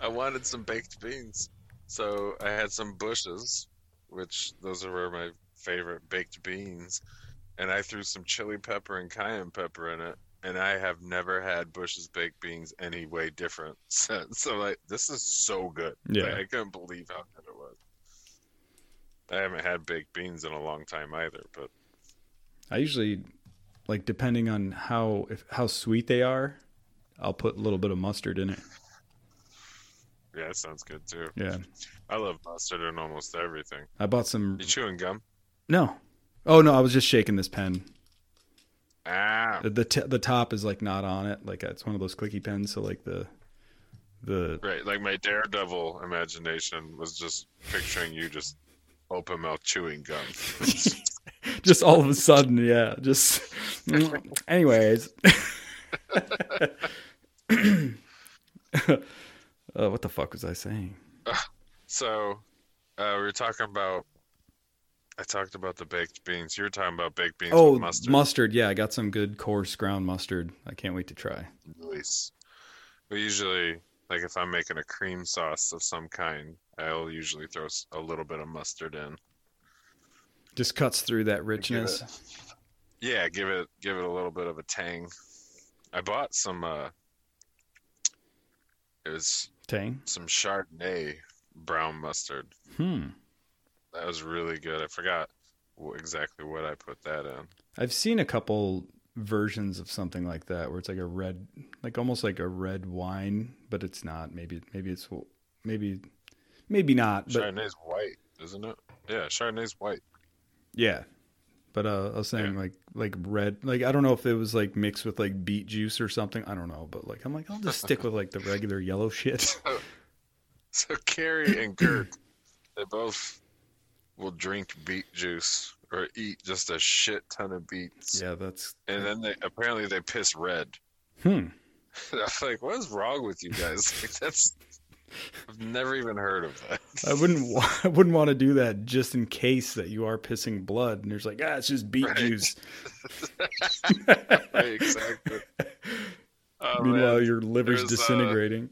I wanted some baked beans. So I had some Bush's, which those are where my favorite baked beans, and I threw some chili pepper and cayenne pepper in it. And I have never had Bush's baked beans any way different [laughs] since. So like, this is so good.
Yeah.
Like, I couldn't believe how good it was. I haven't had baked beans in a long time either, but
I usually like depending on how if how sweet they are, I'll put a little bit of mustard in it.
yeah, it sounds good too.
Yeah.
I love mustard in almost everything.
I bought some
You chewing gum?
No. Oh no, I was just shaking this pen.
Ah,
The the, t- the top is like not on it. Like it's one of those clicky pens so like the the
Right, like my daredevil imagination was just picturing you just open mouth chewing gum. [laughs]
just all of a sudden, yeah, just [laughs] anyways. [laughs] [clears throat] uh, what the fuck was I saying?
So, uh, we were talking about. I talked about the baked beans. You were talking about baked beans
Oh,
with mustard.
mustard. Yeah, I got some good coarse ground mustard. I can't wait to try.
Nice. We usually, like, if I'm making a cream sauce of some kind, I'll usually throw a little bit of mustard in.
Just cuts through that richness.
Yeah, give it give it a little bit of a tang. I bought some. uh It was
Tang.
some Chardonnay brown mustard.
Hmm.
That was really good. I forgot exactly what I put that in.
I've seen a couple versions of something like that where it's like a red, like almost like a red wine, but it's not. Maybe maybe it's maybe maybe not. But
Chardonnay's white, isn't it? Yeah, Chardonnay's white.
yeah. But uh, I was saying like like red, like I don't know if it was like mixed with like beet juice or something. I don't know, but like I'm like I'll just stick with like the regular yellow shit. [laughs] [laughs]
So Carrie and Kurt, they both will drink beet juice or eat just a shit ton of beets,
yeah, that's
and then they apparently they piss red.
hmm. [laughs]
I'm like, what is wrong with you guys? [laughs] Like, that's I've never even heard of that.
I wouldn't I wouldn't want to do that just in case that you are pissing blood and there's like ah it's just beet
Right.
juice.
Right, exactly. Oh,
Meanwhile,
man.
your liver's
There's, uh,
disintegrating.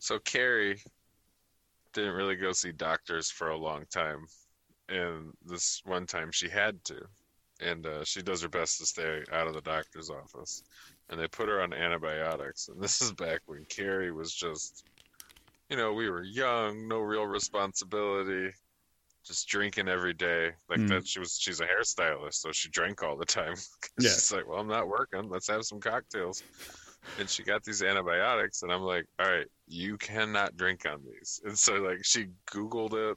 So Carrie didn't really go see doctors for a long time, and this one time she had to, and uh, she does her best to stay out of the doctor's office. And they put her on antibiotics, and this is back when Carrie was just, you know, we were young, no real responsibility, just drinking every day. Like
Mm.
that, she was. She's a hairstylist, so she drank all the time. [laughs]
Yeah.
She's like, well, I'm not working. Let's have some cocktails and she got these antibiotics and i'm like all right you cannot drink on these. And so like she googled it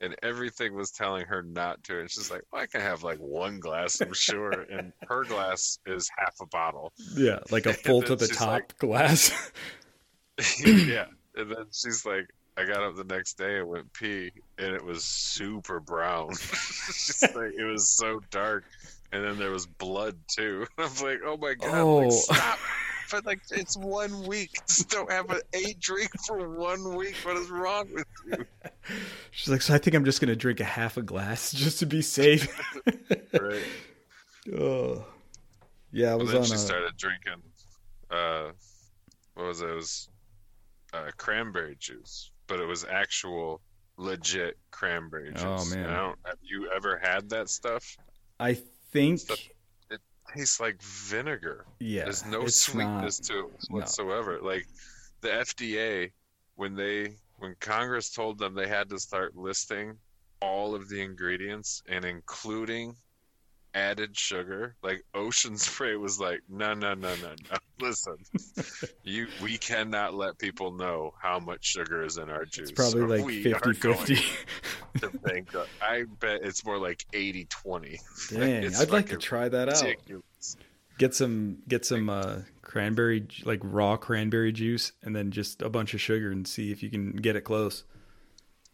and everything was telling her not to. And she's like well, i can have like one glass i'm sure. [laughs] And her glass is half a bottle.
Yeah, like a [laughs] full to the top
like-
glass. [laughs]
yeah and then she's like i got up the next day and went pee and it was super brown. Like it was so dark. And then there was blood too. I'm like oh my god
Oh.
like, stop but like it's one week. [laughs] Just don't have an eight drink for one week. What is wrong with you? [laughs]
She's like, so I think I'm just gonna drink a half a glass [laughs] just to be safe.
Right.
oh, yeah, I
Well,
was
then
on
she
a.
started drinking. Uh, what was it? It was uh, cranberry juice, but it was actual legit cranberry juice.
Oh, man.
I don't, have you ever had that stuff?
I think,
Stuff- tastes like vinegar.
yeah,
There's no sweetness
not-
to it whatsoever. Like the FDA, when they when Congress told them they had to start listing all of the ingredients and including added sugar, like Ocean [laughs] Spray was like, no, no, no, no, no. [laughs] Listen, [laughs] you we cannot let people know how much sugar is in our juice.
It's probably like
we
50 50.
going to bankrupt. I bet it's more like 80 20.
Dang,
It's
I'd like to try that out. Get some, get some uh, cranberry, like raw cranberry juice, and then just a bunch of sugar, and see if you can get it close.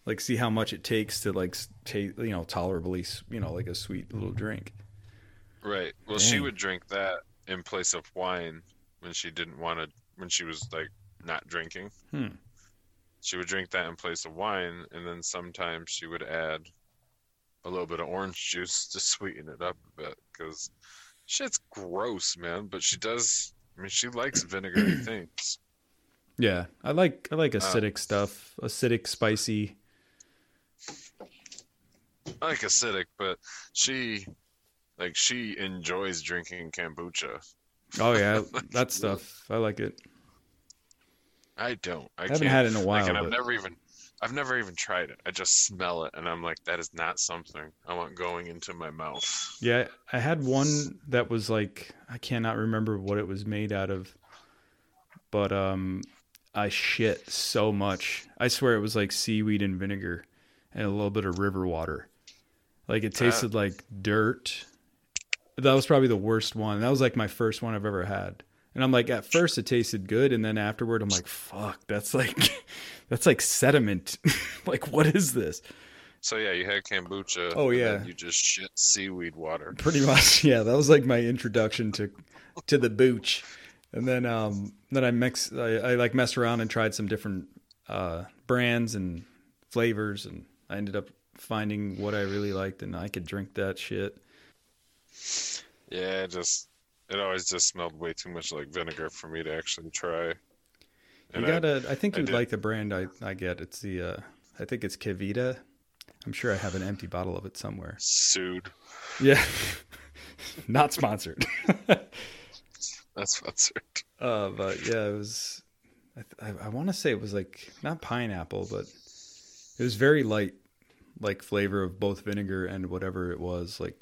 Like, see how much it takes to like take, you know, tolerably, you know, like a sweet little drink.
Right. Well, she would drink that in place of wine when she didn't want to, when she was like not drinking.
Hmm.
She would drink that in place of wine, and then sometimes she would add a little bit of orange juice to [laughs] sweeten it up a bit because shit's gross, man. But she does. I mean, she likes vinegary [clears throat] things.
Yeah, I like I like
Uh,
acidic stuff, acidic, spicy.
I like acidic, but she, like, she enjoys drinking kombucha.
Oh yeah, [laughs] that stuff. I like it.
I don't. I,
I haven't had it in a while.
Like, and I've never even, I've never even tried it. I just smell it, and I'm like, that is not something I want going into my mouth.
Yeah, I had one that was like I cannot remember what it was made out of, but um, I shit so much. I swear it was like seaweed and vinegar, and a little bit of river water. Like it tasted like dirt. That was probably the worst one. That was like my first one I've ever had. And I'm like, at first it tasted good, and then afterward I'm like, fuck, that's like, [laughs] that's like sediment. [laughs] like, what is this?
So yeah, you had kombucha.
Oh,
and
yeah.
you just shit seaweed water.
pretty much [laughs] yeah that was like my introduction to to the booch and then um then i mix I, I like messed around and tried some different uh brands and flavors and i ended up finding what i really liked and i could drink that shit
Yeah, it just it always just smelled way too much like vinegar for me to actually try.
you
And I-
gotta i, think you'd like the brand i i get it's the uh i think it's KeVita i'm sure i have an empty bottle of it somewhere
sued.
yeah [laughs] not sponsored [laughs]
That's sponsored.
Uh, but yeah, it was. I, I, I want to say it was like not pineapple, but it was very light, like flavor of both vinegar and whatever it was, like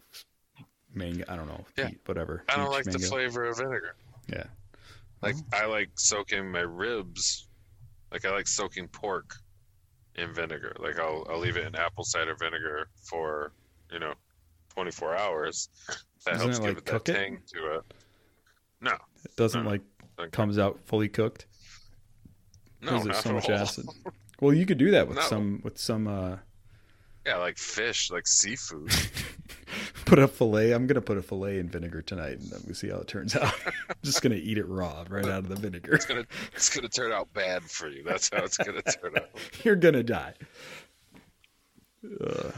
mango. I don't know,
Yeah.
peat, whatever.
I don't
peach,
like the flavor of vinegar.
Yeah,
Like I like soaking my ribs. Like I like soaking pork in vinegar. Like I'll I'll leave it in apple cider vinegar for you know 24 hours. That
Doesn't
helps
it,
give
like,
it that
cook it?
tang to it. No,
it doesn't
No.
like
Like-
comes out fully cooked
no,
because
not
there's so
at
much
all.
acid. [laughs] Well, you could do that with
No.
some with some. uh
Yeah, like fish, like seafood. [laughs] [laughs]
Put a fillet. I'm gonna put a fillet in vinegar tonight, and then we'll see how it turns out. [laughs] I'm just gonna eat it raw, right out of the vinegar.
It's gonna it's gonna turn out bad for you. That's how it's gonna turn out. [laughs]
You're gonna die. Uh,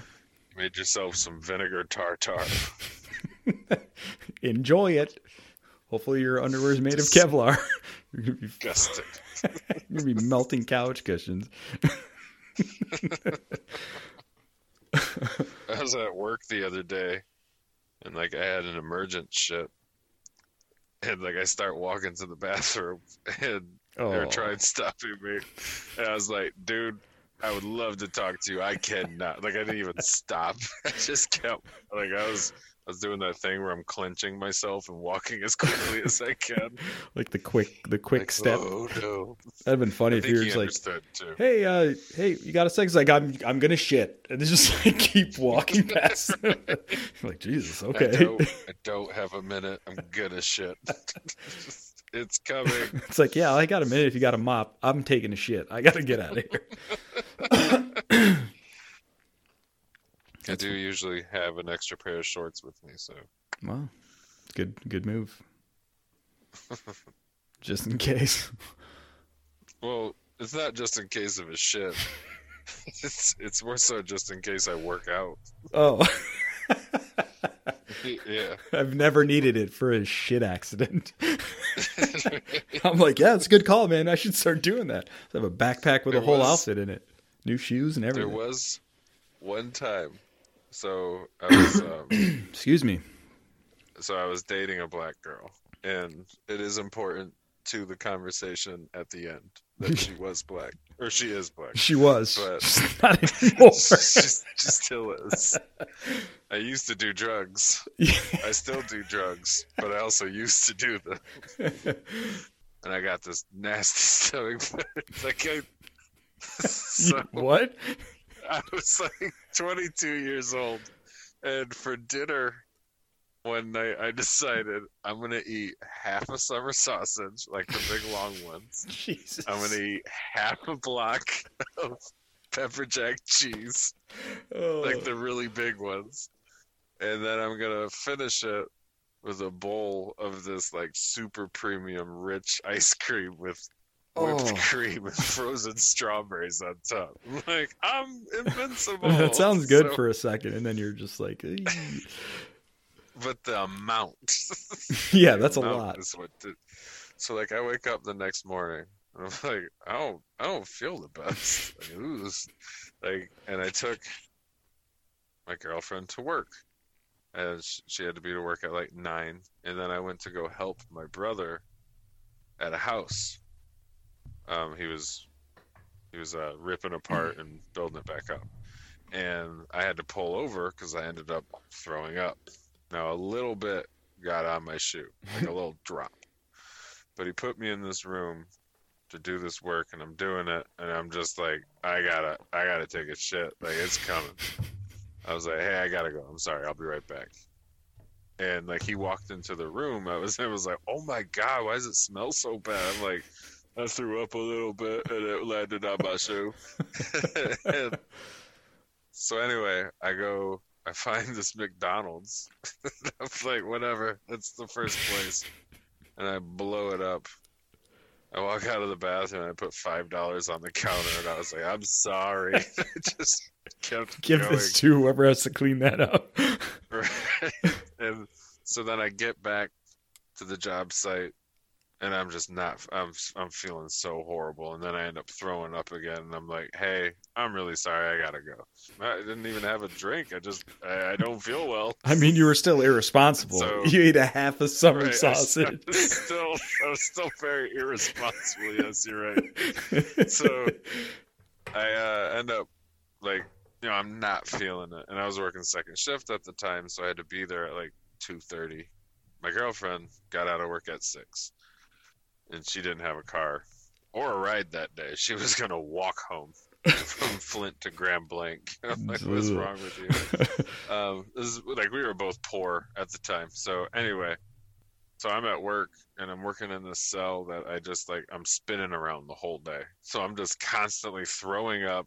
You made yourself some vinegar tartar.
enjoy it. Hopefully your underwear is made of Kevlar. You're gonna be,
Disgusting.
you're gonna be melting couch cushions.
I was at work the other day, and like I had an emergent shit, and like I start walking to the bathroom, [laughs] and
Oh,
they're trying stopping me, and I was like, dude. I would love to talk to you. I cannot. Like I didn't even stop. [laughs] I just kept like I was I was doing that thing where I'm clenching myself and walking as quickly as I can. [laughs]
like the quick, the quick
Like,
step.
Oh no.
That'd been funny
I
if you were just like,
too.
"Hey, uh, hey, you got a sec?" It's like, "I'm, I'm gonna shit," and it's just [laughs] like keep walking [laughs] past. like Jesus,
I
okay.
don't, I don't have a minute. I'm gonna shit. it's coming.
It's like, yeah, I got a minute. If you got a mop, I'm taking a shit. I gotta get out of here.
I do usually have an extra pair of shorts with me, so
Well, good, good move. [laughs] Just in case. [laughs]
Well, it's not just in case of a shit. [laughs] it's it's more so just in case I work out.
Oh.
yeah.
I've never needed it for a shit accident. I'm like, yeah, it's a good call, man. I should start doing that. I have a backpack with
There
a whole
was-
outfit in it, new shoes and everything.
There was one time. So I was [coughs] um,
Excuse me.
so I was dating a black girl, and it is important to the conversation at the end that she [laughs] was black or she is black.
She was.
But-
She's not anymore. [laughs]
she, she still is. [laughs] I used to do drugs. I still do drugs, but I also used to do them. And I got this nasty stomach. Like I, so
what?
I was like 22 years old, and for dinner one night I decided I'm gonna eat half a summer sausage, like the big long ones. [laughs]
Jesus.
I'm gonna eat half a block of pepper jack cheese,
Oh.
like the really big ones, and then I'm gonna finish it with a bowl of this like super premium rich ice cream with whipped
Oh.
cream and frozen strawberries on top. I'm [laughs] like, I'm [laughs] invincible.
that sounds good
So-
for a second, and then you're just like, [laughs]
but the amount.
yeah, that's a lot.
what did- So like, I wake up the next morning. And I'm like, I don't, I don't feel the best. Like, ooh, like, and I took my girlfriend to work, and she had to be to work at like nine. And then I went to go help my brother at a house. Um, he was, he was uh, ripping apart and building it back up, and I had to pull over because I ended up throwing up. Now a little bit got on my shoe, like a little [laughs] drop. But he put me in this room to do this work, and I'm doing it, and I'm just like, I gotta, I gotta take a shit. Like it's coming. I was like, hey, I gotta go. I'm sorry. I'll be right back. And like he walked into the room, I was, [laughs] I was like, oh my god, why does it smell so bad? I'm like, I threw up a little bit, and it landed on my shoe. [laughs] [laughs] so anyway, I go, I find this McDonald's. [laughs] I'm like, whatever, that's the first place, and I blow it up. I walk out of the bathroom and I put five dollars on the counter, and I was like, I'm sorry. I just kept
Give
going.
this to whoever has to clean that up.
Right. and so then I get back to the job site and I'm just not I'm I'm feeling so horrible and then I end up throwing up again and I'm like, "Hey, I'm really sorry. I got to go." I didn't even have a drink. I just I, I don't feel well.
I mean, you were still irresponsible.
So-
you ate a half a summer
Right,
sausage.
I was still I was still very irresponsible. Yes, you're right. [laughs] So I uh, end up like you know I'm not feeling it, and I was working second shift at the time, so I had to be there at like two thirty. My girlfriend got out of work at six, and she didn't have a car or a ride that day. She was [laughs] gonna walk home from [laughs] Flint to Grand Blanc. [laughs] Like, what's wrong with you? um, this is like we were both poor at the time. So anyway, so I'm at work and I'm working in this cell that I just like I'm spinning around the whole day. So I'm just constantly throwing up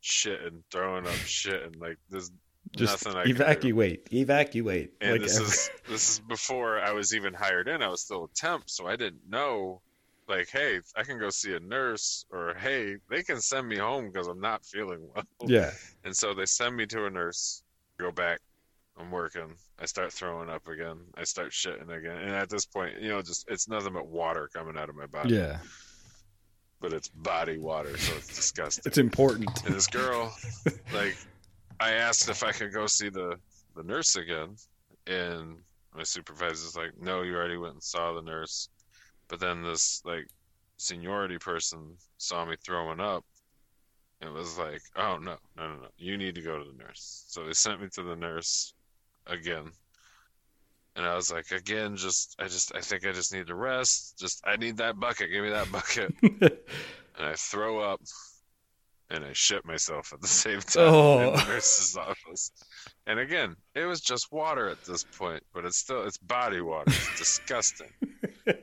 shit and throwing up shit and like there's
Just
nothing I
evacuate, evacuate.
And
like
this
every-
is [laughs] this is before I was even hired in. I was still a temp, so I didn't know like, hey, I can go see a nurse or hey, they can send me home because I'm not feeling [laughs] well.
yeah.
And so they send me to a nurse, go back, I'm working, I start throwing up again, I start shitting again. And at this point, you know, just it's nothing but water coming out of my body.
Yeah.
But it's body water, so it's [laughs] disgusting.
It's important.
And this girl, like, I asked if I could go see the, the nurse again. And my supervisor's like, no, you already went and saw the nurse. But then this, like, seniority person saw me throwing up and was like, oh, no, no, no, no. You need to go to the nurse. So they sent me to the nurse again. And I was like, again, just, I just, I think I just need to rest. Just, I need that bucket. Give me that bucket. [laughs] and I throw up and I shit myself at the [laughs] same time
Oh.
in the nurse's office. And again, it was just water at this point, but it's still it's body water. It's [laughs] disgusting. [laughs]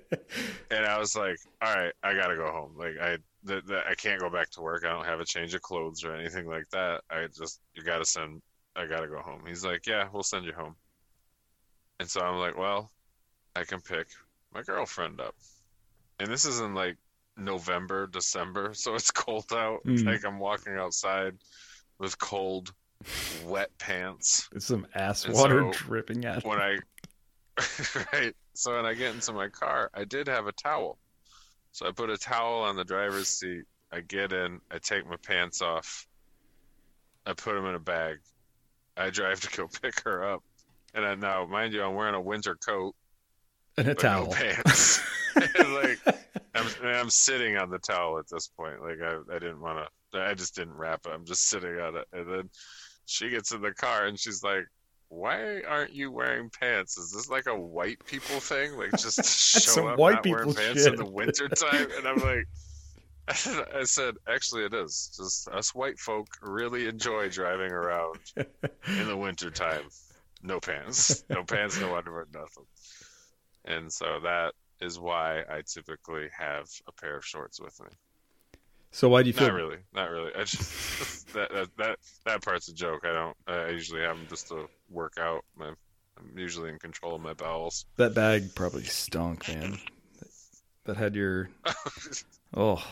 And I was like, all right, I gotta go home. Like I the, the, I can't go back to work. I don't have a change of clothes or anything like that. I just you gotta send I gotta go home. He's like, yeah, we'll send you home. And so I'm like, well, I can pick my girlfriend up. and this is in like November, December, so it's cold out.
Mm.
Like I'm walking outside with cold, wet pants.
It's some ass
And
water
so,
dripping out.
When I [laughs] right, so when I get into my car, I did have a towel, so I put a towel on the driver's seat. I get in, I take my pants off, I put them in a bag. I drive to go [laughs] pick her up, and I now, mind you, I'm wearing a winter coat
and a
but no
towel.
pants. [laughs] [laughs] Like I'm, I'm sitting on the towel at this point. Like I, I didn't want to. I just didn't wrap it. I'm just sitting on it. And then she gets in the car and she's like, "Why aren't you wearing pants? Is this like a white people thing? Like just [laughs] show
some
up
white
not wearing
people
pants
shit.
in the winter time?" And I'm like. I said, actually, it is. Just us white folk really enjoy driving around in the winter time. No pants, no pants, no underwear, nothing. And so that is why I typically have a pair of shorts with me.
So why do you feel?
Not really, not really. I just [laughs] that, that that that part's a joke. I don't. I usually have them just to work out. My, I'm usually in control of my bowels.
That bag probably stunk, man. That had your [laughs] oh.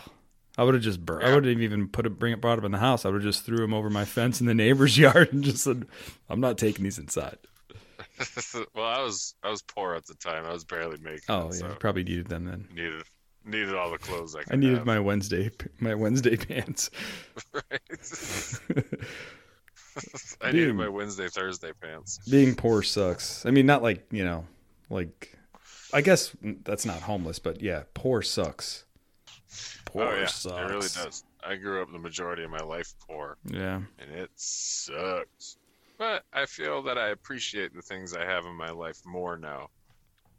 I would have just bur- I wouldn't even put it bring it brought up in the house. I would have just threw him over my fence in the neighbor's [laughs] yard and just said, "I'm not taking these inside." [laughs]
well, I was I was poor at the time. I was barely making.
Oh
it,
yeah,
so
probably needed them then.
needed needed all the clothes I could.
I needed
have.
my Wednesday my Wednesday [laughs] pants. [laughs]
I needed my Wednesday Thursday pants.
Being poor sucks. I mean, not like you know, like I guess that's not homeless, but yeah, poor sucks. Poor
oh yeah,
sucks.
it really does. I grew up the majority of my life poor.
Yeah,
and it sucks. But I feel that I appreciate the things I have in my life more now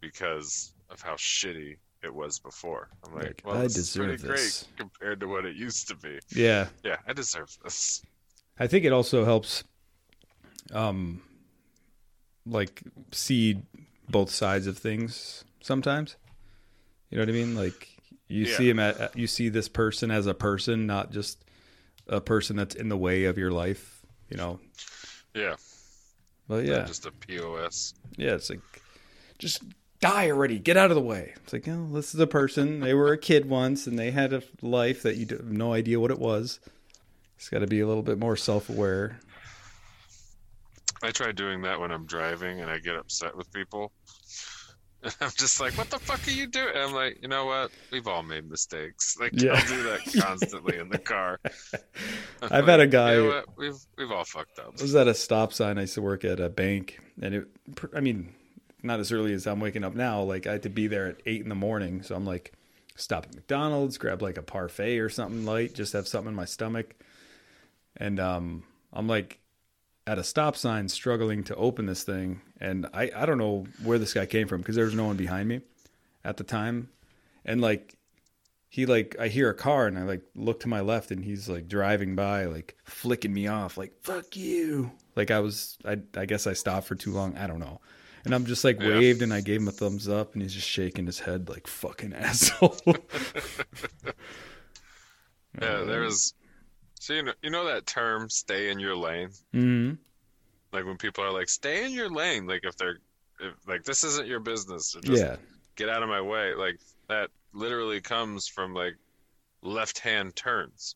because of how shitty it was before. I'm like,
Like,
well,
I
this is pretty
deserve this.
great compared to what it used to be.
yeah.
Yeah, I deserve this.
I think it also helps, um, like see both sides of things sometimes. You know what I mean? Like you
Yeah.
see him at you see this person as a person, not just a person that's in the way of your life. You know.
Yeah,
But
not
yeah,
just a POS.
yeah. It's like just die already. Get out of the way. It's like, oh, this is a person. They were a kid once, and they had a life that you have no idea what it was. It's got to be a little bit more self-aware.
I try doing that when I'm driving and I get upset with people. And [laughs] I'm just like, what the fuck are you doing? And I'm like, you know what? We've all made mistakes. Like,
Yeah.
I'll do that [laughs] constantly in the car. [laughs]
I've had a guy-
You know? We've we've all fucked up.
I was at a stop sign. I used to work at a bank, and it. I mean, not as early as I'm waking up now. Like I had to be there at eight in the morning, so I'm like, stop at McDonald's, grab like a parfait or something light, just have something in my stomach, and um, I'm like at a stop sign, struggling to open this thing, and I I don't know where this guy came from because there was no one behind me at the time, and like he like I hear a car and I like look to my left and he's like driving by like flicking me off like fuck you like I was I I guess I stopped for too long I don't know and I'm just like
Yeah.
waved and I gave him a thumbs up and he's just shaking his head like fucking [laughs] asshole [laughs]
Yeah, there was. So you know, you know that term "stay in your lane."
hmm
Like when people are like, "Stay in your lane," like if they're, if, like this isn't your business, just
yeah
get out of my way. Like that literally comes from like left-hand turns,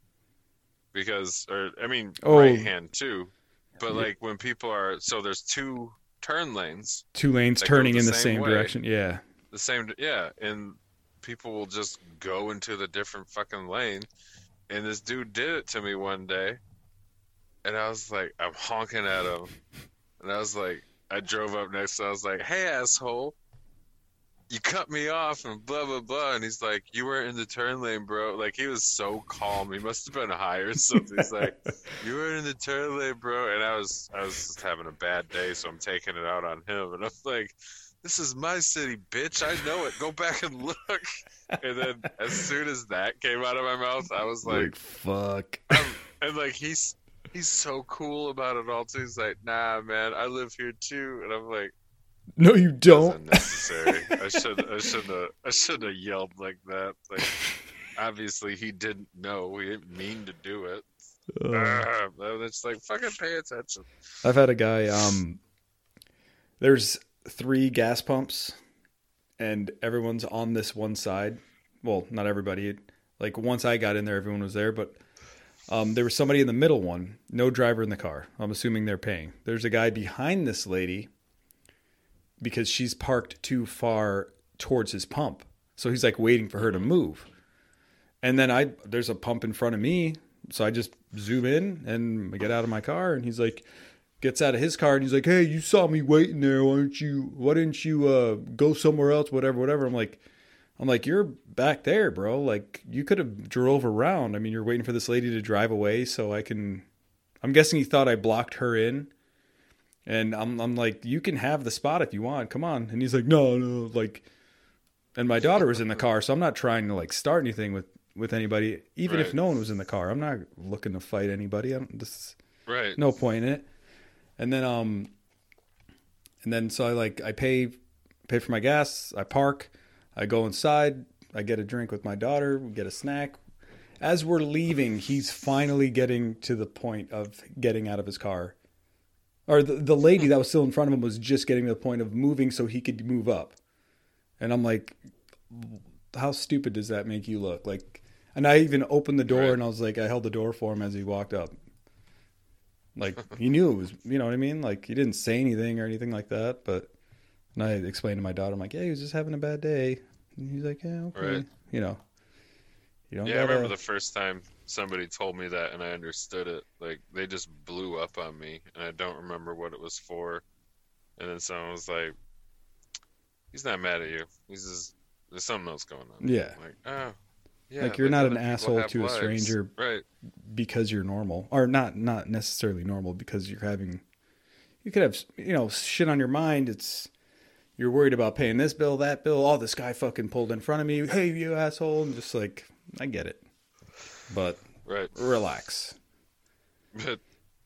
because, or I mean,
Oh.
right hand too. But
Yeah.
like when people are, so there's two turn lanes,
two lanes turning
the
in the
same
same direction yeah
the same, yeah, and people will just go into the different fucking lane. And this dude did it to me one day, and I was like, I'm honking at him, and I was like, I drove up next, to I was like, hey asshole, you cut me off and blah blah blah, and he's like, you were in the turn lane, bro. Like he was so calm, he must have been high or something. He's like, you were in the turn lane, bro, and I was I was just having a bad day, so I'm taking it out on him, and I'm like. This is my city, bitch. I know it. Go back and look. And then, as soon as that came out of my mouth, I was like,
like fuck
and like he's he's so cool about it all too. He's like, nah, man, I live here too, and I'm like,
no you don't
unnecessary. [laughs] I should I should have I should have yelled like that. Like, obviously he didn't know. He didn't mean to do it. Ah, it's like fucking pay attention.
I've had a guy. Um, there's three gas pumps, and everyone's on this one side, well, not everybody. Like once I got in there, everyone was there, but um, there was somebody in the middle one, no driver in the car. I'm assuming they're paying. There's a guy behind this lady because she's parked too far towards his pump. So he's like waiting for her to move. And then I there's a pump in front of me, so I just zoom in and I get out of my car and he's like gets out of his car and he's like, "Hey, you saw me waiting there. Why don't you why didn't you uh, go somewhere else whatever whatever." I'm like I'm like, "You're back there, bro. Like you could have drove around. I mean, you're waiting for this lady to drive away so I can I'm guessing he thought I blocked her in. And I'm I'm like, "You can have the spot if you want. Come on." And he's like, "No, no, like and my daughter was in the car, so I'm not trying to like start anything with with anybody, even if no one was in the car. I'm not looking to fight anybody. I don't, this
Right.
no point in it. And then um, and then so I like I pay pay for my gas. I park. I go inside. I get a drink with my daughter. We get a snack. As we're leaving, he's finally getting to the point of getting out of his car. Or the, the lady that was still in front of him was just getting to the point of moving so he could move up. And I'm like, how stupid does that make you look? Like, and I even opened the door
Right.
and I was like, I held the door for him as he walked up. Like [laughs] he knew it was, you know what I mean? Like he didn't say anything or anything like that. But and I explained to my daughter, I'm like, yeah, he was just having a bad day. And he's like, yeah, okay,
Right.
you know, you don't
Yeah, I
gotta.
remember the first time somebody told me that and I understood it. Like they just blew up on me and I don't remember what it was for. And then someone was like, He's not mad at you. He's just there's something else going on.
Yeah.
I'm like, oh yeah.
Like, you're not an asshole to a stranger.
Right.
because you're normal or not not necessarily normal because you're having you could have you know shit on your mind it's you're worried about paying this bill that bill oh this guy fucking pulled in front of me hey you asshole and just like i get it but
Right.
relax
But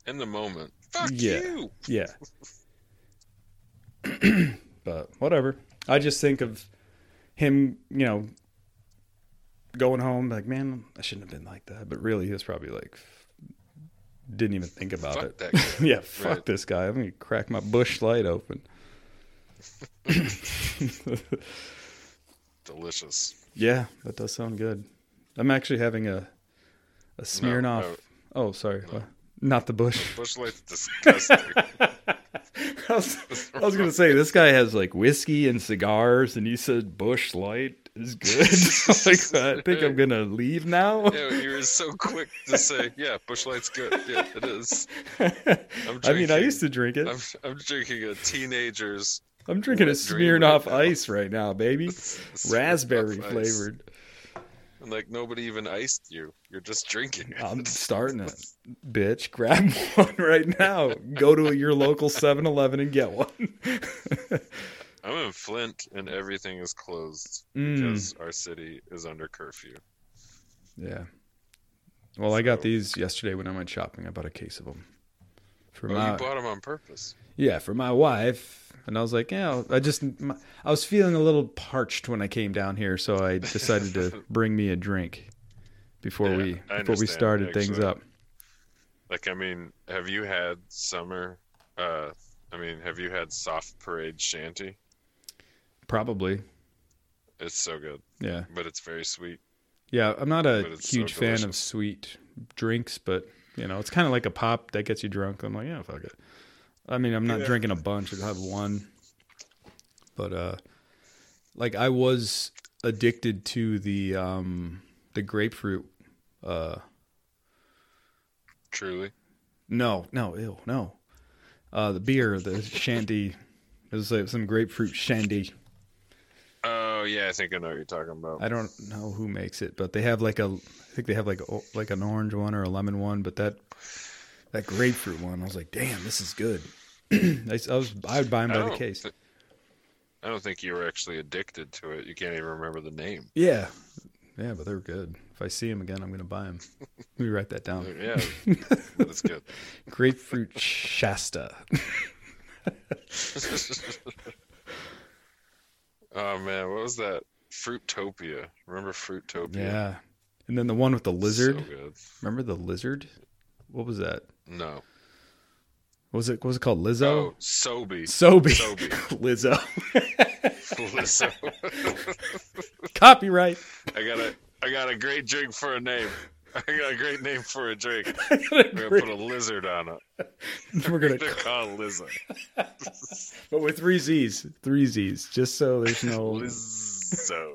in the moment, fuck
Yeah.
you.
yeah [laughs] [clears throat] but whatever i just think of him you know going home like man i shouldn't have been like that but really he was probably like didn't even think about
Fuck
it [laughs] yeah, fuck
Right.
this guy. Let me crack my Busch Light open. [laughs]
Delicious.
yeah, that does sound good. I'm actually having a a Smirnoff.
no.
Oh, sorry, what? not the bush.
Busch Light's [laughs] disgusting.
I was, I was gonna say this guy has like whiskey and cigars, and you said Busch Light is good. [laughs] like, [laughs] I think I'm gonna leave now.
yeah, you were so quick to say, yeah, Busch Light's good. Yeah, it is. [laughs]
I mean, I used to drink it.
I'm, I'm drinking a teenager's
I'm drinking a Smirnoff
right.
Ice right now, baby. Raspberry flavored.
And like nobody even iced you. You're just drinking. it.
I'm starting it. Bitch, grab one right now. Go to your local 7 Eleven and get one.
I'm in Flint and everything is closed
Mm.
because our city is under curfew.
yeah. Well, I got these yesterday when I went shopping. I bought a case of them. For
Oh,
my,
you bought them on purpose.
yeah, for my wife. And I was like, yeah, I just, my, I was feeling a little parched when I came down here, so I decided to [laughs] bring me a drink before
Yeah,
we before we started things up.
Like, I mean, have you had summer? Uh, I mean, have you had soft parade shandy?
Probably,
It's so good,
yeah.
but it's very sweet.
Yeah, I'm not a
it's so
huge fan of sweet drinks, but you know, it's kind of like a pop that gets you drunk. I'm like, yeah, fuck it. I mean, I'm not
Yeah.
drinking a bunch. I'll have one. But uh like I was addicted to the um the grapefruit uh
Truly.
no, no, ew, no. Uh the beer, the shandy it was like some grapefruit shandy.
Oh yeah, I think I know what you're talking about.
I don't know who makes it, but they have like a I think they have like a, like an orange one or a lemon one, but that that grapefruit one, I was like, damn, this is good. [clears throat] I, I was I would buy them by the case.
thi- I don't think you were actually addicted to it. You can't even remember the name.
Yeah, yeah, but they're good. If I see them again, I'm gonna buy them. Let me write that down. [laughs]
Yeah, that's good. [laughs]
Grapefruit Shasta. [laughs]
oh man, what was that? Fruitopia. Remember Fruitopia?
Yeah, and then the one with the lizard.
So.
Remember the lizard? What was that?
No.
What was it? What was it called? Lizzo.
Oh, Sobe.
Sobe.
Sobe. [laughs]
Lizzo.
Lizzo. [laughs]
Copyright.
I got a I got a great drink for a name. I got a great name for a drink. [laughs] We're gonna put a lizard on it. [laughs]
we're gonna, [laughs]
They're called lizard.
but with three Z's, three Z's, just so there's no.
Lizzo.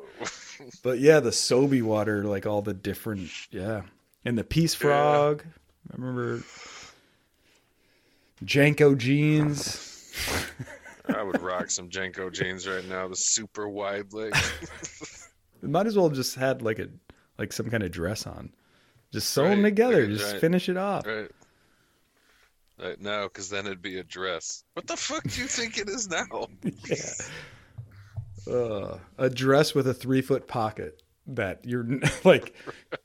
But yeah, the Sobe water, like all the different, yeah, and the Peace Frog. I remember JNCO jeans.
I would rock some JNCO jeans right now. The super wide leg.
Might as well have just had like a like some kind of dress on. Just sew them together.
a
just
giant-
finish it off.
Right. Right now, because then it'd be a dress. What the fuck do you think it is now? [laughs]
Yeah. Uh, a dress with a three foot pocket that you're [laughs] like,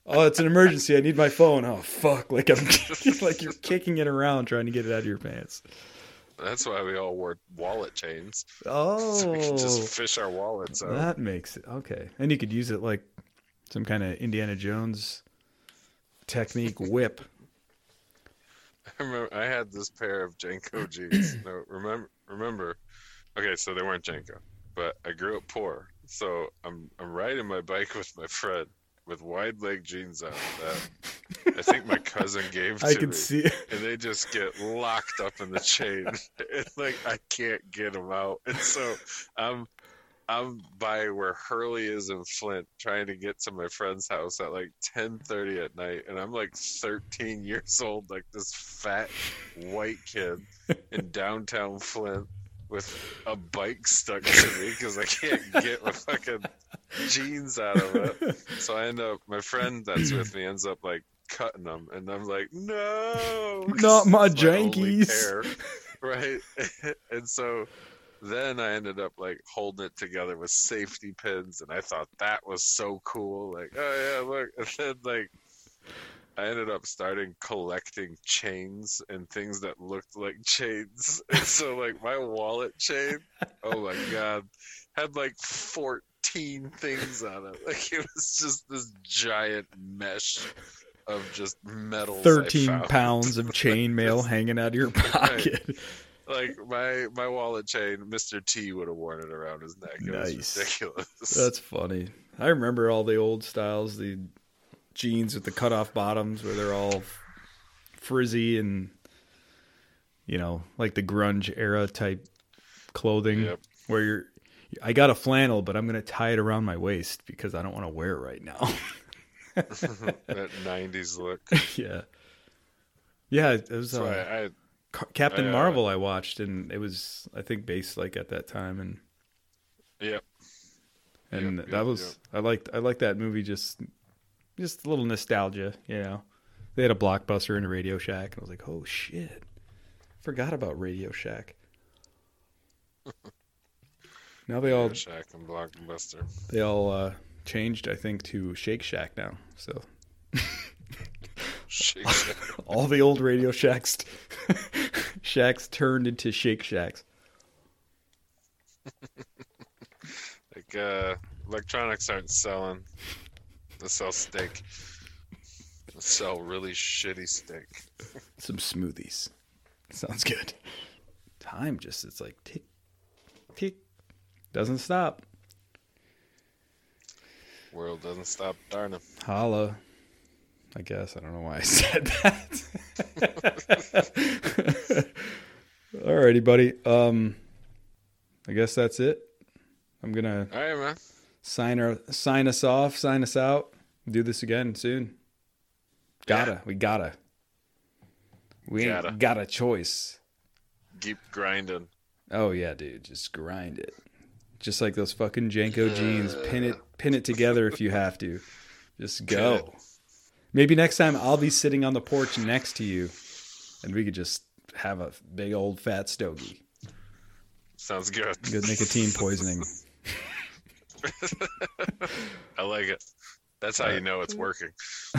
oh, it's an emergency. I need my phone. Oh fuck! Like I'm [laughs] like you're kicking it around trying to get it out of your pants.
That's why we all wore wallet chains.
Oh,
So we can just fish our wallets out.
that makes it okay. And you could use it like some kind of Indiana Jones technique whip. [laughs]
I remember I had this pair of JNCO jeans. no, remember, remember. Okay, so they weren't JNCO, but I grew up poor, so I'm I'm riding my bike with my friend with wide leg jeans on that I think my cousin gave [laughs] to
I could
me,
see it.
and they just get locked up in the chain. [laughs] It's like I can't get them out, and so I'm. I'm by where Hurley is in Flint, trying to get to my friend's house at like 10:30 at night, and I'm like 13 years old, like this fat white kid in [laughs] downtown Flint with a bike stuck to me because I can't get my fucking jeans out of it. So I end up, my friend that's with me ends up like cutting them, and I'm like, no,
Not my jankies.
right? [laughs] and so then I ended up like holding it together with safety pins, and I thought that was so cool. Like, oh yeah, look. And then like I ended up starting collecting chains and things that looked like chains. [laughs] And so like my wallet chain, oh my god, had like fourteen things on it. [laughs] Like it was just this giant mesh of just metal.
Thirteen pounds of [laughs] chainmail hanging out of your pocket.
Like my my wallet chain, Mr. T would have worn it around his neck. It
Nice.
was ridiculous.
That's funny. I remember all the old styles, the jeans with the cut off bottoms where they're all frizzy and you know, like the grunge era type clothing
Yep.
where you're I got a flannel, but I'm gonna tie it around my waist because I don't want to wear it right now. [laughs]
that '90s look. [laughs]
yeah. Yeah, it was uh,
I
Ca- Captain
uh,
Marvel I watched and it was I think based like at that time and
yeah,
and
Yep,
that
yep,
was I liked I liked that movie just just a little nostalgia, you know. They had a blockbuster and a Radio Shack, and I was like, oh shit, forgot about Radio Shack. [laughs] now they all
Shack and Blockbuster.
they all uh, changed, I think, to Shake Shack now. So [laughs]
Shake [laughs] Shack.
all the old Radio Shacks [laughs] shacks turned into Shake Shacks. [laughs]
Like uh, electronics aren't selling. They sell steak. They sell really shitty steak.
Some smoothies. Sounds good. Time just it's like tick tick doesn't stop.
World doesn't stop Darn darning.
Holla. I guess. I don't know why I [laughs] said that. [laughs] Alrighty, buddy. Um I guess that's it. I'm gonna
All right, man.
sign our sign us off, sign us out. Do this again soon. Gotta.
Yeah.
We gotta. We ain't
Gotta.
got a choice.
Keep grinding.
Oh yeah, dude. Just grind it. Just like those fucking JNCO jeans. Pin it pin it together if you have to. Just go. Maybe next time I'll be sitting on the porch next to you and we could just have a big old fat stogie.
Sounds good.
Good nicotine poisoning. [laughs] [laughs]
I like it. That's how you know it's working. [laughs]